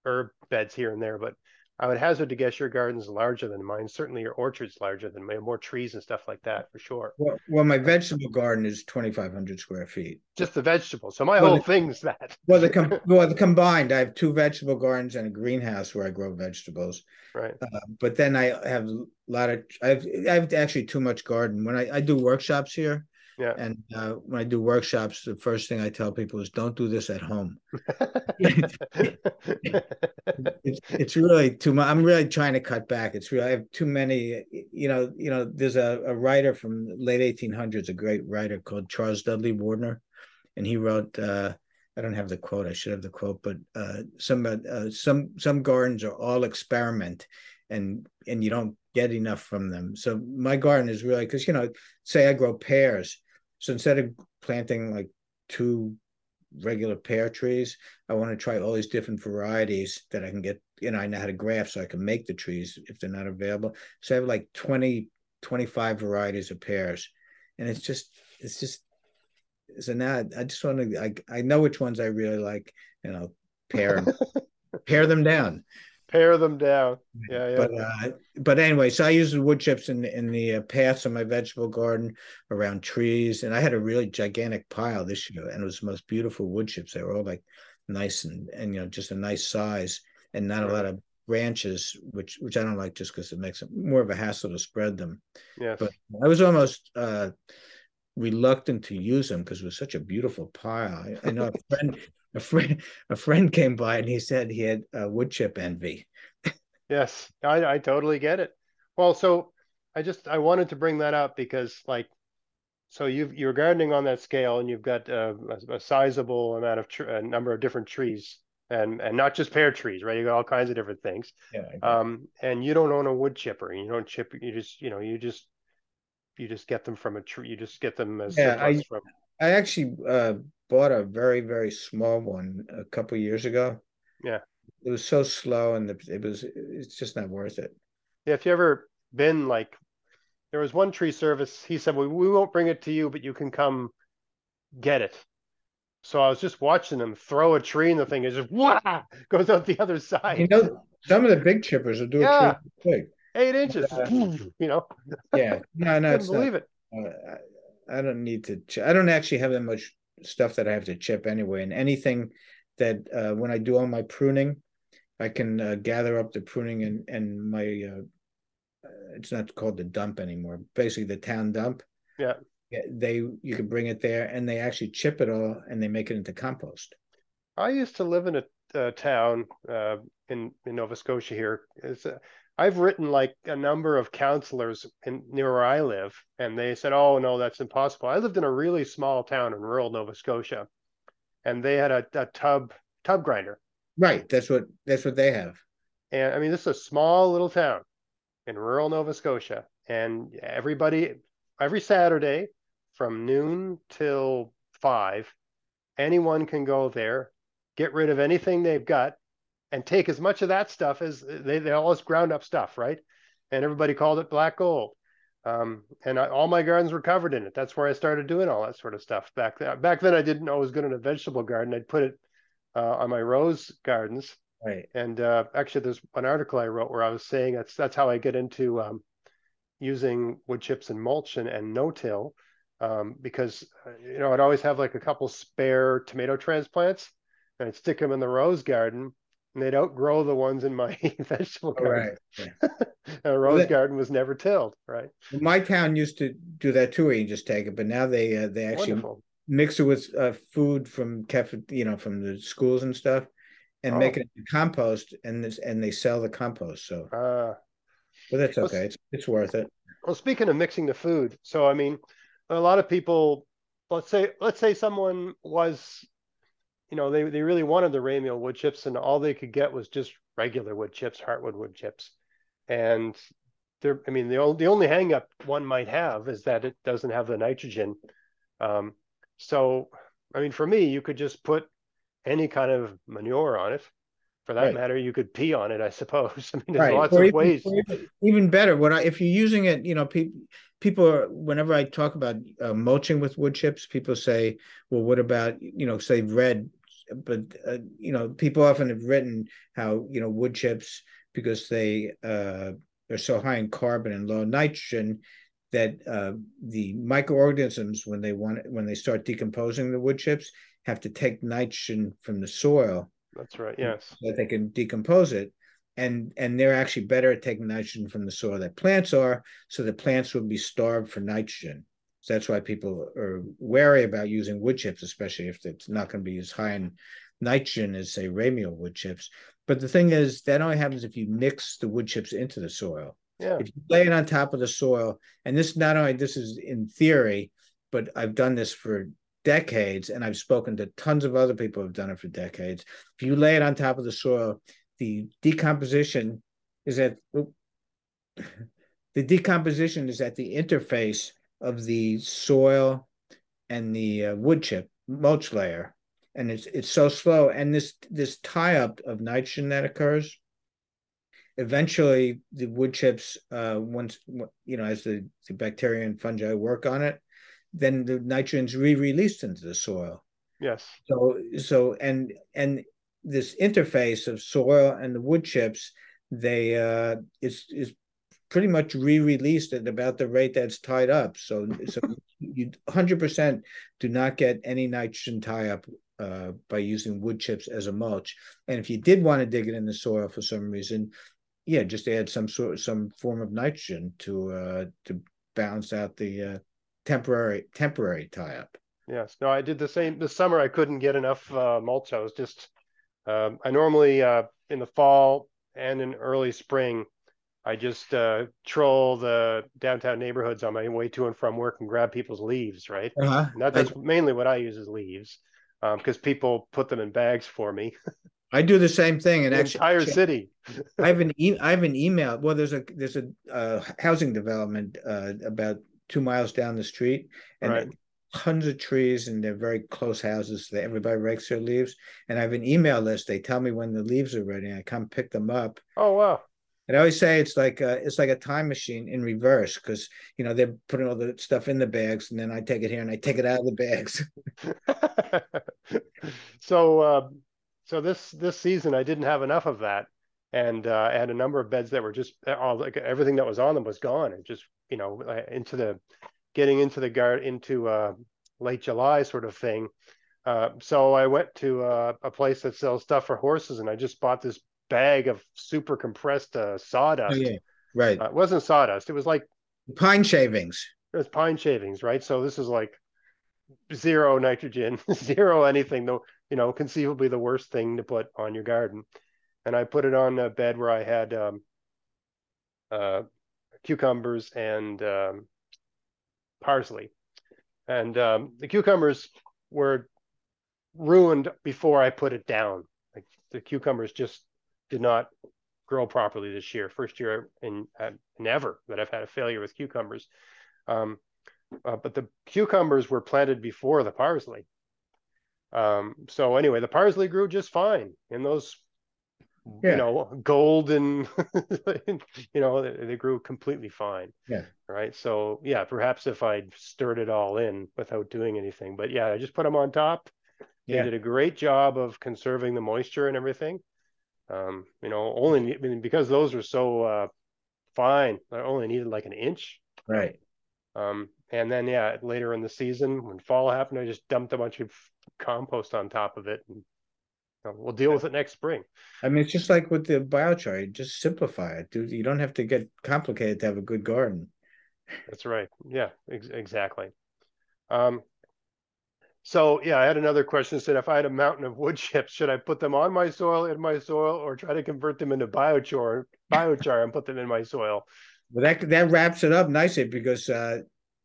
herb beds here and there, but I would hazard to guess your garden's larger than mine. Certainly, your orchard's larger than mine. More trees and stuff like that for sure. Well, well my vegetable garden is twenty five hundred square feet. Just the vegetables. So my Well, whole the- thing's that. Well, the [LAUGHS] com- well the combined, I have two vegetable gardens and a greenhouse where I grow vegetables. right. Uh, but then I have a lot of I have I have actually too much garden. When I, I do workshops here, Yeah. and uh, when I do workshops, the first thing I tell people is don't do this at home. [LAUGHS] It's it's really too much. I'm really trying to cut back. It's really I have too many. You know, you know. There's a, a writer from late 1800s, a great writer called Charles Dudley Warner, and he wrote. Uh, I don't have the quote. I should have the quote, but uh, some uh, some some gardens are all experiment, and and you don't get enough from them. So my garden is really because you know, say I grow pears, so instead of planting like two regular pear trees, I want to try all these different varieties that I can get. You know, I know how to graft, so I can make the trees if they're not available. So I have like 20, 25 varieties of pears, and it's just it's just so now I just want to I I know which ones I really like, and I'll [LAUGHS] pair pair them down. Pare them down. Yeah, yeah. But uh, but anyway, so I use the wood chips in in the uh, paths of my vegetable garden around trees, and I had a really gigantic pile this year, and it was the most beautiful wood chips. They were all like nice and and you know just a nice size, and not a lot of branches, which which I don't like just because it makes it more of a hassle to spread them. Yeah. But I was almost uh, reluctant to use them because it was such a beautiful pile. I, I know a friend, a friend, a friend came by and he said he had uh, wood chip envy. Yes, I, I totally get it. Well, so I just I wanted to bring that up because like, so you've you're gardening on that scale and you've got uh, a, a sizable amount of tr- a number of different trees and and not just pear trees, right? You got all kinds of different things. Yeah, Um, and you don't own a wood chipper. You don't chip. You just you know you just you just get them from a tree. You just get them as Yeah, surplus from. I actually uh, bought a very very small one a couple years ago. Yeah. it was so slow and the, it was it's just not worth it. Yeah, if you ever been like, there was one tree service. He said, "We we won't bring it to you, but you can come get it." So I was just watching them throw a tree, and the thing is just wah [LAUGHS] goes out the other side. You know, some of the big chippers will do Yeah. a tree big. Eight inches, Uh, [LAUGHS] you know. Yeah, no, no, Couldn't it's not. believe it. Uh, I, I don't need to. Ch- I don't actually have that much stuff that I have to chip anyway. And anything that uh, when I do all my pruning, I can uh, gather up the pruning and and my. Uh, uh, it's not called the dump anymore. Basically, the town dump. Yeah. Yeah, they you can bring it there, and they actually chip it all, and they make it into compost. I used to live in a, a town uh, in in Nova Scotia. Here, it's a, I've written like a number of counselors in near where I live, and they said, "Oh no, that's impossible." I lived in a really small town in rural Nova Scotia, and they had a, a tub tub grinder, Right. That's what that's what they have. and I mean, this is a small little town in rural Nova Scotia, and everybody every Saturday from noon till five, anyone can go there, get rid of anything they've got, and take as much of that stuff as they they all this ground up stuff, right? And everybody called it black gold. Um, and I, all my gardens were covered in it. That's where I started doing all that sort of stuff back then. Back then, I didn't know I was good in a vegetable garden. I'd put it uh, on my rose gardens, Right. and uh, actually, there's an article I wrote where I was saying that's that's how I get into um, using wood chips and mulch and, and no-till um, because uh, you know I'd always have like a couple spare tomato transplants and I'd stick them in the rose garden and they don't grow the ones in my [LAUGHS] vegetable garden. right. [LAUGHS] And a rose that- garden was never tilled, right? My town used to do that too. Where you just take it, but now they uh, they actually Wonderful. mix it with uh, food from cafe, you know, from the schools and stuff, and make Oh. it into compost, and this and they sell the compost. So, Uh, but that's Well, okay. It's it's worth it. Well, speaking of mixing the food, so I mean, a lot of people, let's say, let's say someone was, you know, they they really wanted the Ramial wood chips, and all they could get was just regular wood chips, heartwood wood chips, and there, I mean, the only the only hang up one might have is that it doesn't have the nitrogen. Um, so, I mean, for me, you could just put any kind of manure on it. For that Right. matter, you could pee on it, I suppose. [LAUGHS] I mean, there's Right. lots Or of even- ways. even, better, when I if you're using it, you know, people people are whenever I talk about uh, mulching with wood chips, people say, "Well, what about you know?" Say red, but uh, you know, people often have written how you know wood chips because they uh, are so high in carbon and low nitrogen that uh, the microorganisms when they want when they start decomposing the wood chips have to take nitrogen from the soil That's right. Yes. so that they can decompose it and and they're actually better at taking nitrogen from the soil that plants are so the plants will be starved for nitrogen so that's why people are wary about using wood chips especially if it's not going to be as high in nitrogen as say ramial wood chips. But the thing is that only happens if you mix the wood chips into the soil. Yeah. if you lay it on top of the soil and this not only this is in theory but i've done this for decades and i've spoken to tons of other people who've done it for decades. If you lay it on top of the soil the decomposition is at [LAUGHS] the decomposition is at the interface of the soil and the uh, wood chip mulch layer. And it's it's so slow. And this this tie up of nitrogen that occurs eventually the wood chips uh once you know as the, the bacteria and fungi work on it then the nitrogen's re-released into the soil. Yes. so so and and this interface of soil and the wood chips they uh is is pretty much re-released at about the rate that's tied up so so you 100% do not get any nitrogen tie up uh, by using wood chips as a mulch and if you did want to dig it in the soil for some reason yeah just add some sort of some form of nitrogen to uh to balance out the uh temporary temporary tie up Yes. No, I did the same this summer. I couldn't get enough uh, mulch. I was just, um, I normally uh, in the fall and in early spring, I just uh, troll the downtown neighborhoods on my way to and from work and grab people's leaves, right? uh-huh. That, that's mainly what I use is leaves because people put them in bags for me. I do the same thing, and actually, entire city. I have an [LAUGHS] e- I have an email. Well, there's a there's a uh, housing development uh, about two miles down the street, and Right. tons of trees, and they're very close houses. That everybody rakes their leaves, and I have an email list. They tell me when the leaves are ready. I come pick them up, Oh wow. And I always say it's like a, it's like a time machine in reverse because you know they're putting all the stuff in the bags, and then I take it here and I take it out of the bags. [LAUGHS] [LAUGHS] so, uh, so this this season I didn't have enough of that, and uh, I had a number of beds that were just all like everything that was on them was gone, and just you know into the getting into the guard into uh, late July sort of thing. Uh, so I went to uh, a place that sells stuff for horses, and I just bought this bag of super compressed uh, sawdust. Oh, yeah. Right. Uh, it wasn't sawdust. It was like pine shavings. It was pine shavings, right? So this is like zero nitrogen, [LAUGHS] zero anything. Though you know, conceivably the worst thing to put on your garden. And I put it on a bed where I had um, uh, cucumbers and um, parsley, and um, the cucumbers were ruined before I put it down. Like the cucumbers just did not grow properly this year. First year in, uh, in ever that I've had a failure with cucumbers. Um, uh, but the cucumbers were planted before the parsley. Um, so anyway, the parsley grew just fine in those, yeah. you know, golden, [LAUGHS] you know, they, they, grew completely fine. Yeah. Right. So yeah, perhaps if I'd stirred it all in without doing anything, but yeah, I just put them on top. They yeah. did a great job of conserving the moisture and everything. Um, you know, only I mean, because those are so uh, fine, I only needed like an inch. Right. Um, and then yeah, later in the season when fall happened, I just dumped a bunch of compost on top of it, and you know, we'll deal with it next spring. I mean, it's just like with the biochar, you just simplify it, dude. You don't have to get complicated to have a good garden. That's right. Yeah, ex- exactly. Um, so yeah, I had another question. Said if I had a mountain of wood chips, should I put them on my soil, in my soil, or try to convert them into biochar, biochar, and put them in my soil? Well, that that wraps it up nicely because uh,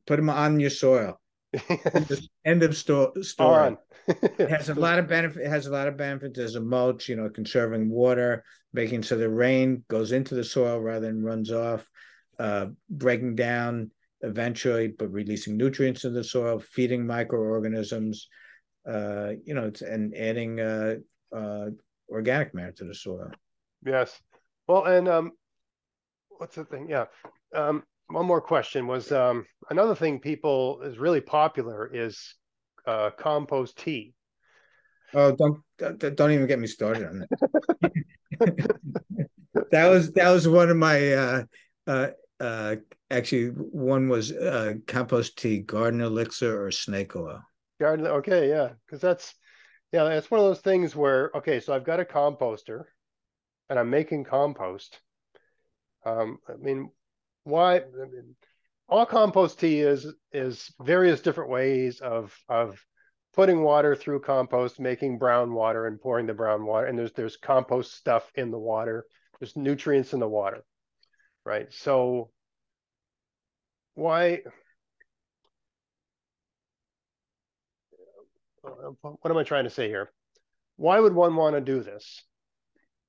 put them on your soil. [LAUGHS] End of sto- story. it has a lot of benefit. It has a lot of benefits as a mulch. You know, conserving water, making so the rain goes into the soil rather than runs off, uh, breaking down eventually, but releasing nutrients in the soil, feeding microorganisms, uh, you know, and adding uh, uh, organic matter to the soil. Yes. Well, and um, what's the thing? Yeah. Um, one more question was um, another thing people is really popular is uh, compost tea. Oh, don't don't even get me started on that. [LAUGHS] that was that was one of my uh, uh, uh, actually one was uh, compost tea, garden elixir, or snake oil. Garden, okay, yeah, because that's yeah, that's one of those things where okay, so I've got a composter, and I'm making compost. Um, I mean, why? I mean, all compost tea is is various different ways of of putting water through compost, making brown water, and pouring the brown water. And there's there's compost stuff in the water. There's nutrients in the water right? So why what am I trying to say here? Why would one want to do this?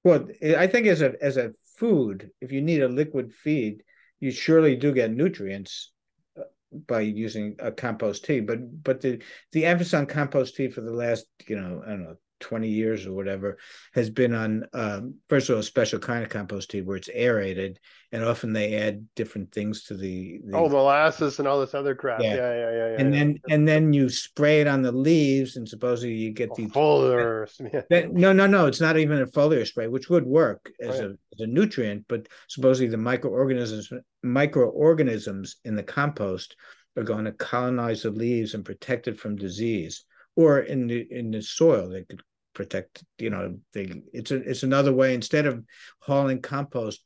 Well, I think as a as a food, if you need a liquid feed, you surely do get nutrients uh, by using a compost tea. But but the the emphasis on compost tea for the last you know I don't know 20 years or whatever has been on um, first of all a special kind of compost tea where it's aerated and often they add different things to the, the oh molasses and all this other crap yeah yeah yeah, yeah, yeah and yeah. then and then you spray it on the leaves and supposedly you get the foliar [LAUGHS] that, no no no it's not even a foliar spray which would work as, right. a, as a nutrient but supposedly the microorganisms microorganisms in the compost are going to colonize the leaves and protect it from disease or in the in the soil they could protect you know they it's a, it's another way instead of hauling compost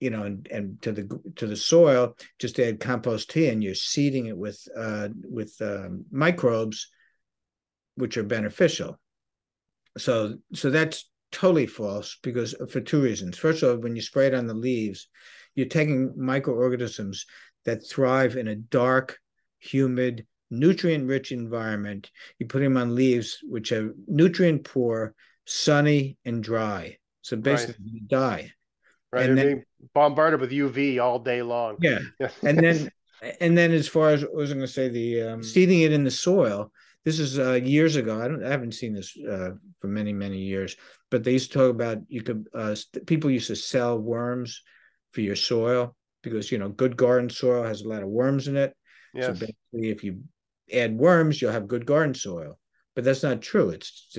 you know and, and to the to the soil just add compost tea and you're seeding it with uh with um, microbes which are beneficial. So so that's totally false because for two reasons. First of all when you spray it on the leaves you're taking microorganisms that thrive in a dark humid nutrient rich environment. You put them on leaves which are nutrient poor, sunny, and dry. So basically, right. you die. Right. And then, being bombarded with UV all day long. Yeah. [LAUGHS] and then, and then as far as I was going to say, the um, seeding it in the soil, this is uh, years ago. I don't I haven't seen this uh, for many many years, but they used to talk about you could uh, people used to sell worms for your soil because you know good garden soil has a lot of worms in it. Yes. So basically, if you add worms, you'll have good garden soil. But that's not true. It's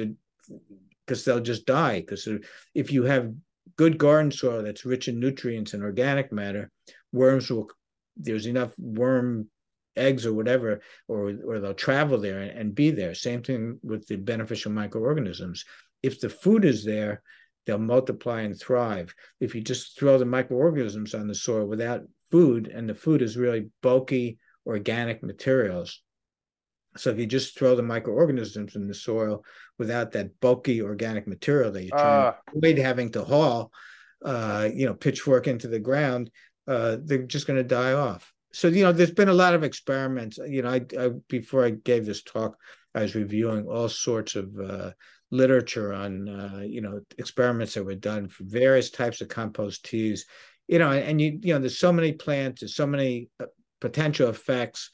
because they'll just die. Because if you have good garden soil that's rich in nutrients and organic matter, worms will. There's enough worm eggs or whatever, or or they'll travel there and, and be there. Same thing with the beneficial microorganisms. If the food is there, they'll multiply and thrive. If you just throw the microorganisms on the soil without food, and the food is really bulky organic materials. So if you just throw the microorganisms in the soil without that bulky organic material that you're trying uh, to avoid having to haul, uh, you know, pitchfork into the ground, uh, they're just going to die off. So you know, there's been a lot of experiments. You know, I, I before I gave this talk, I was reviewing all sorts of uh, literature on uh, you know experiments that were done for various types of compost teas you know and you you know there's so many plants there's so many uh, potential effects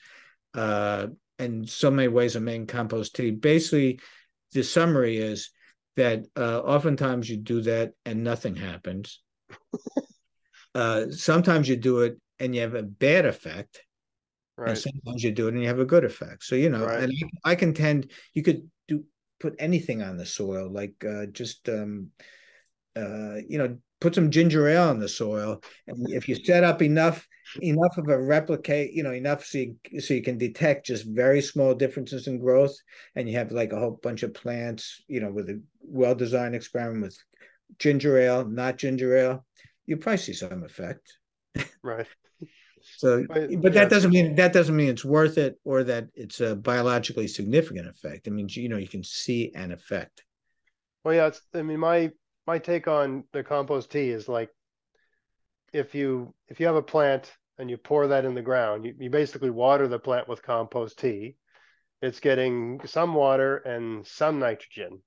uh, and so many ways of making compost tea basically the summary is that uh, oftentimes you do that and nothing happens [LAUGHS] uh, sometimes you do it and you have a bad effect right. and sometimes you do it and you have a good effect so you know right. and I, I contend you could do put anything on the soil, like uh, just um, uh, you know put some ginger ale on the soil, and if you set up enough enough of a replicate, you know, enough so you, so you can detect just very small differences in growth, and you have like a whole bunch of plants, you know, with a well designed experiment with ginger ale, not ginger ale, you probably see some effect. Right. [LAUGHS] So, but that doesn't mean that doesn't mean it's worth it or that it's a biologically significant effect. i mean you know you can see an effect. Well, yeah, it's, I mean my my take on the compost tea is like if you if you have a plant and you pour that in the ground, you, you basically water the plant with compost tea. It's getting some water and some nitrogen,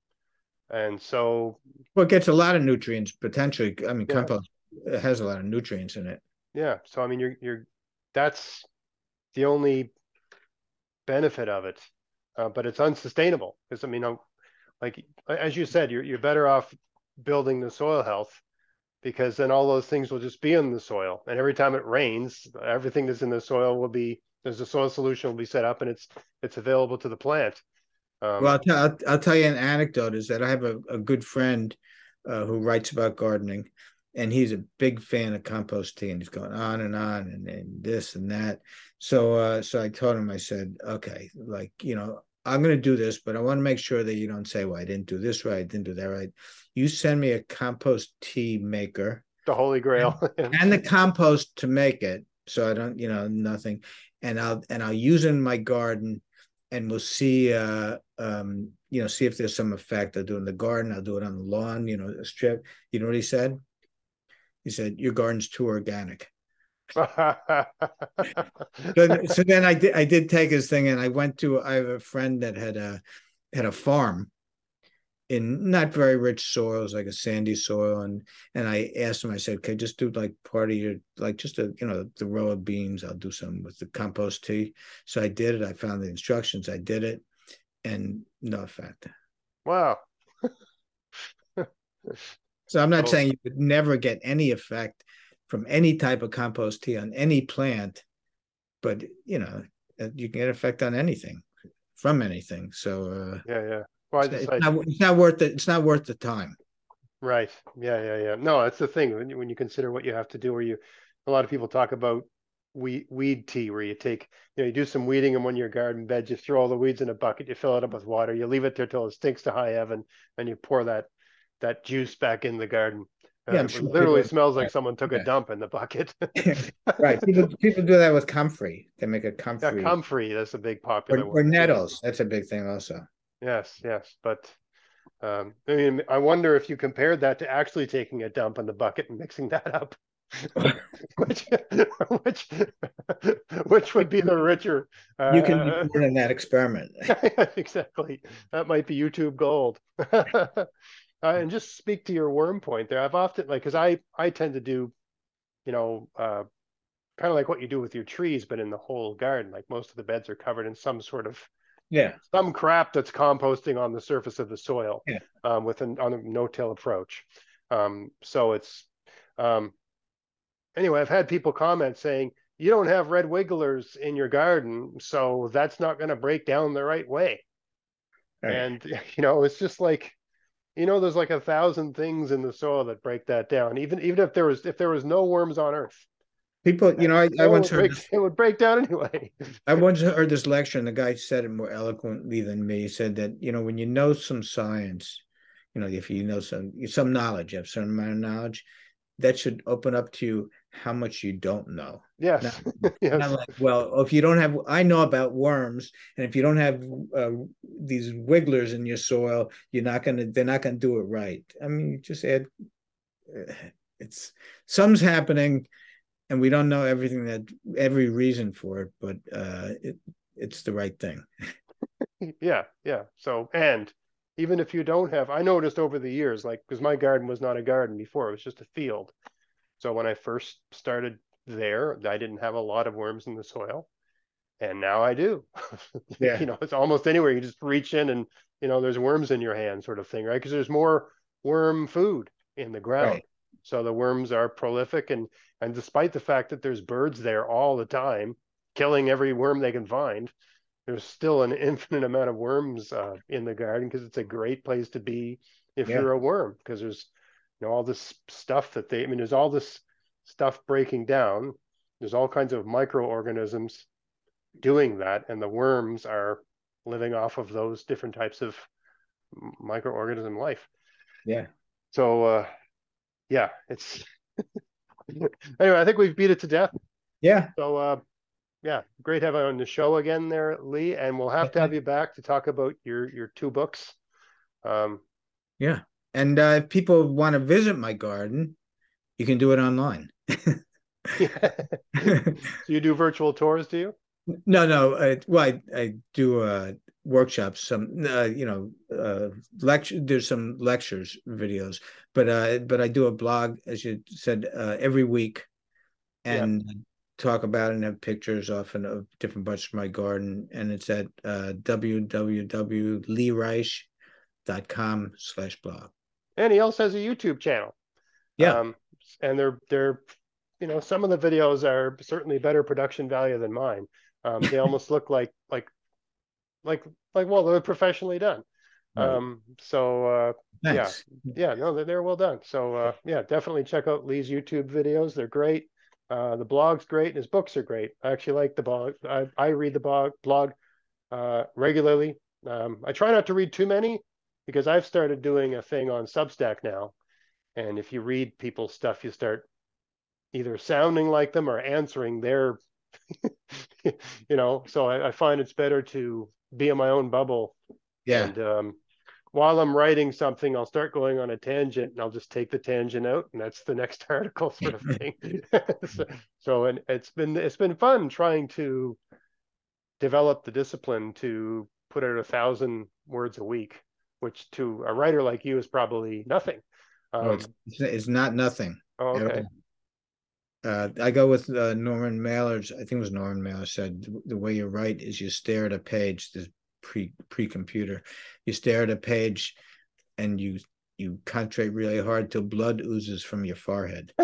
and so well, it gets a lot of nutrients potentially. I mean, yeah. compost has a lot of nutrients in it. Yeah. So I mean, you're you're that's the only benefit of it, uh, but it's unsustainable because I mean, like as you said, you're you're better off building the soil health because then all those things will just be in the soil, and every time it rains, everything that's in the soil will be there's a soil solution will be set up and it's it's available to the plant. Um, well, I'll, t- I'll, I'll, tell you an anecdote is that I have a, a good friend uh, who writes about gardening, and he's a big fan of compost tea and he's going on and on and, and this and that so uh so i told him i said okay like you know i'm going to do this but i want to make sure that you don't say well i didn't do this right i didn't do that right. You send me a compost tea maker. The holy grail. And, and the compost to make it so i don't you know nothing. And i'll and i'll use it in my garden and we'll see uh um you know see if there's some effect. I'll do it in the garden i'll do it on the lawn you know a strip. You know what he said? He said, "Your garden's too organic." So, [LAUGHS] so, then I did. I did take his thing, and I went to. I have a friend that had a had a farm in not very rich soils, like a sandy soil, and and I asked him. I said, "Okay, just do like part of your like just a you know the row of beans. I'll do some with the compost tea." So I did it. I found the instructions. I did it, and no effect. Wow. [LAUGHS] So I'm not oh. saying you would never get any effect from any type of compost tea on any plant, but you know you can get effect on anything from anything. So uh, yeah, yeah. Well, it's, it's, not, it's not worth it. It's not worth the time. Right. Yeah, yeah, yeah. No, that's the thing when you, when you consider what you have to do. Where you, a lot of people talk about weed weed tea, where you take, you know, you do some weeding them on your garden bed. You throw all the weeds in a bucket. You fill it up with water. You leave it there till it stinks to high heaven, and you pour that that juice back in the garden. Uh, yeah, sure literally people, smells like someone took a dump in the bucket. [LAUGHS] right. People people do that with comfrey. They make a comfrey. Yeah, comfrey. That's a big popular or, or nettles. That's a big thing also. Yes, yes. But um, I mean, I wonder if you compared that to actually taking a dump in the bucket and mixing that up. [LAUGHS] which, which, which would be the richer. Uh, you can uh, in that experiment. [LAUGHS] exactly. That might be YouTube gold. Uh, and just speak to your worm point there. I've often like because I I tend to do, you know, uh, kind of like what you do with your trees, but in the whole garden. Like most of the beds are covered in some sort of Yeah. some crap that's composting on the surface of the soil Yeah. um, with an on a no-till approach. Um, so it's um, anyway. I've had people comment saying you don't have red wigglers in your garden, so that's not going to break down the right way. Right. And [LAUGHS] you know, it's just like you know, there's like a thousand things in the soil that break that down. Even even if there was if there was no worms on Earth, People, you know, I, I once heard break, it would break down anyway. I once heard this lecture, and the guy said it more eloquently than me. He said that you know when you know some science, you know if you know some some knowledge, you have some amount of knowledge, that should open up to you how much you don't know. yes, [LAUGHS] yes. Not like, well, if you don't have, I know about worms, and if you don't have uh, these wigglers in your soil, you're not gonna, they're not gonna do it right. I mean, you just add, uh, it's some's happening, and we don't know everything that every reason for it, but uh, it it's the right thing. [LAUGHS] Yeah, yeah. So, and even if you don't have, I noticed over the years, like, because my garden was not a garden before, it was just a field. So when I first started there, I didn't have a lot of worms in the soil. And now I do. [LAUGHS] Yeah. you know, it's almost anywhere. You just reach in and, you know, there's worms in your hand, sort of thing, right? Because there's more worm food in the ground. Right. So the worms are prolific. And, and despite the fact that there's birds there all the time, killing every worm they can find, there's still an [LAUGHS] infinite amount of worms uh, in the garden because it's a great place to be if Yeah. you're a worm because there's you know all this stuff that they I mean there's all this stuff breaking down there's all kinds of microorganisms doing that and the worms are living off of those different types of microorganism life Yeah. so uh yeah it's [LAUGHS] anyway I think we've beat it to death Yeah. so, uh, yeah, great having you on the show again there, Lee. And we'll have to have you back to talk about your your two books. Um, Yeah. And uh, if people want to visit my garden, you can do it online. so [LAUGHS] you do virtual tours, do you? No, no. Uh, well, I, I do uh, workshops. Some, uh, you know, uh, lecture. There's some lectures videos, but uh, but I do a blog, as you said, uh, every week, Yeah. Talk about and have pictures often of different parts of my garden. And it's at uh, www.leereich.com slash blog. And he also has a YouTube channel. Yeah. Um, and they're they're you know some of the videos are certainly better production value than mine. Um, they [LAUGHS] almost look like like like like well they're professionally done. Um, so uh, Thanks. yeah, no, they're, they're well done. So uh, yeah, definitely check out Lee's YouTube videos. They're great. Uh, the blog's great, and his books are great. I actually like the blog. I, I read the blog blog uh, regularly. Um, I try not to read too many because I've started doing a thing on Substack now, and if you read people's stuff, you start either sounding like them or answering their, [LAUGHS] you know. So I, I find it's better to be in my own bubble Yeah. and um, while I'm writing something, I'll start going on a tangent and I'll just take the tangent out and that's the next [LAUGHS] article sort of thing. [LAUGHS] so, so and it's been it's been fun trying to develop the discipline to put out a thousand words a week, which to a writer like you is probably nothing. Um, Oh, it's, it's it's not nothing. oh, okay. Uh, I go with uh, Norman Mailer's. I think it was Norman Mailer said the- way you write is you stare at a page. This pre pre computer, you stare at a page, and you you concentrate really hard till blood oozes from your forehead. [LAUGHS]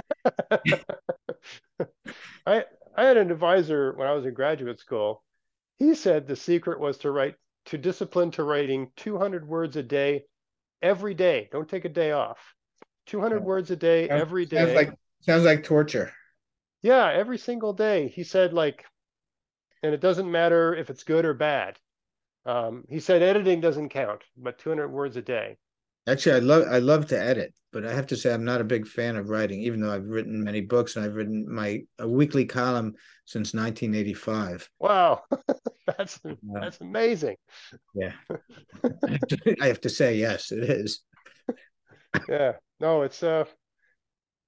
I I had an advisor when I was in graduate school. He said the secret was to write to discipline to writing 200 words a day every day. Don't take a day off. 200 Yeah. words a day Sounds- every Sounds like sounds like torture. yeah, every single day. He said like and it doesn't matter if it's good or bad. Um, he said editing doesn't count, but 200 words a day. Actually, I love I love to edit, but I have to say I'm not a big fan of writing, even though I've written many books and I've written my a weekly column since 1985. Wow. [LAUGHS] that's that's amazing. Yeah, I have, to, I have to say yes, it is. yeah no it's uh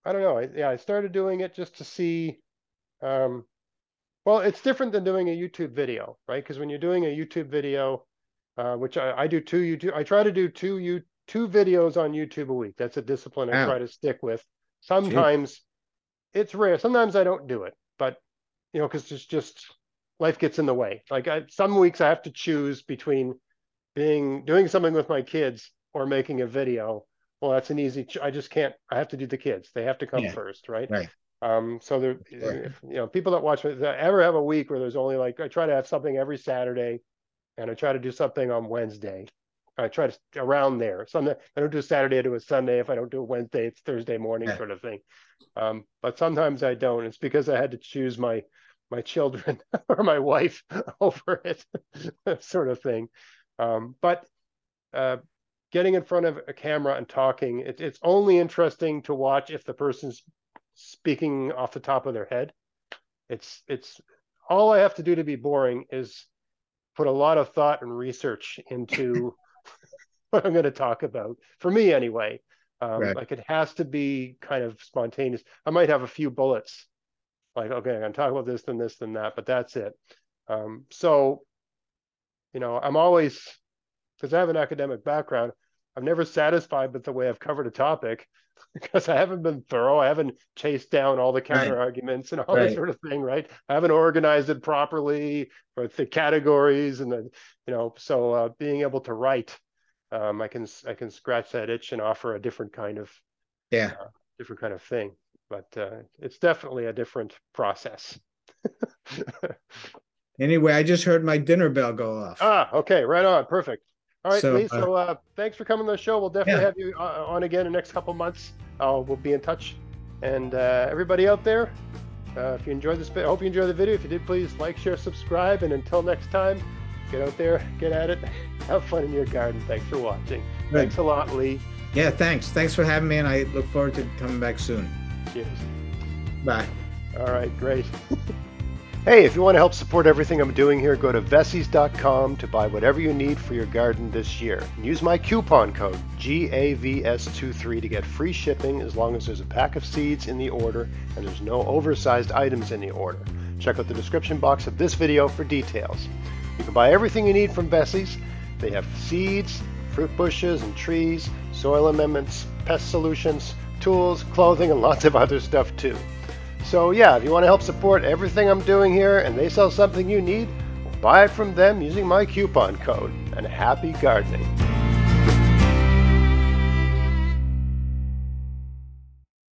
i don't know I, yeah i started doing it just to see um well it's different than doing a youtube video right because when you're doing a youtube video uh which i, I do two youtube i try to do two you two videos on youtube a week that's a discipline i try to stick with sometimes it's rare sometimes i don't do it but you know because it's just life gets in the way. Like I, some weeks I have to choose between being doing something with my kids or making a video. Well, that's an easy. Ch- I just can't. I have to do the kids. They have to come Yeah. first, right? Right. Um, so there, Sure. you know, people that watch, I ever have a week where there's only like, I try to have something every Saturday and I try to do something on Wednesday. I try to around there. Sunday, I don't do Saturday, I do a Sunday. If I don't do a Wednesday, it's Thursday morning Yeah. sort of thing. Um, but sometimes I don't. It's because I had to choose my, my children [LAUGHS] or my wife [LAUGHS] over it, [LAUGHS] sort of thing. Um, but, uh, getting in front of a camera and talking, it, it's only interesting to watch if the person's speaking off the top of their head. It's it's all I have to do to be boring is put a lot of thought and research into [LAUGHS] what I'm going to talk about. For me, anyway, um, Right. like it has to be kind of spontaneous. I might have a few bullets, like okay, I'm going to talk about this, then this, then that, but that's it. Um, so, you know, I'm always because I have an academic background. I'm never satisfied with the way I've covered a topic [LAUGHS] because I haven't been thorough. I haven't chased down all the counter arguments and all Right. that sort of thing, right? I haven't organized it properly with the categories and the, you know, so uh, being able to write, um, I can I can scratch that itch and offer a different kind of Yeah. different kind of thing. But uh, it's definitely a different process. [LAUGHS] Anyway, I just heard my dinner bell go off. ah, okay, right on, perfect. All right, So, Lee. uh, So uh, thanks for coming to the show. We'll definitely Yeah. have you uh, on again in the next couple months. Uh, we'll be in touch. And uh, everybody out there, uh, if you enjoyed this, I hope you enjoyed the video. If you did, please like, share, subscribe. And until next time, get out there, get at it, [LAUGHS] have fun in your garden. Thanks for watching. Good. Thanks a lot, Lee. Yeah, thanks. Thanks for having me, and I look forward to coming back soon. Cheers. Bye. All right, great. Hey, if you want to help support everything I'm doing here, go to Veseys.com to buy whatever you need for your garden this year. And use my coupon code GAVS23 to get free shipping as long as there's a pack of seeds in the order and there's no oversized items in the order. Check out the description box of this video for details. You can buy everything you need from Vessies. They have seeds, fruit bushes and trees, soil amendments, pest solutions, tools, clothing, and lots of other stuff too. So yeah, if you want to help support everything I'm doing here and they sell something you need, buy it from them using my coupon code. And happy gardening.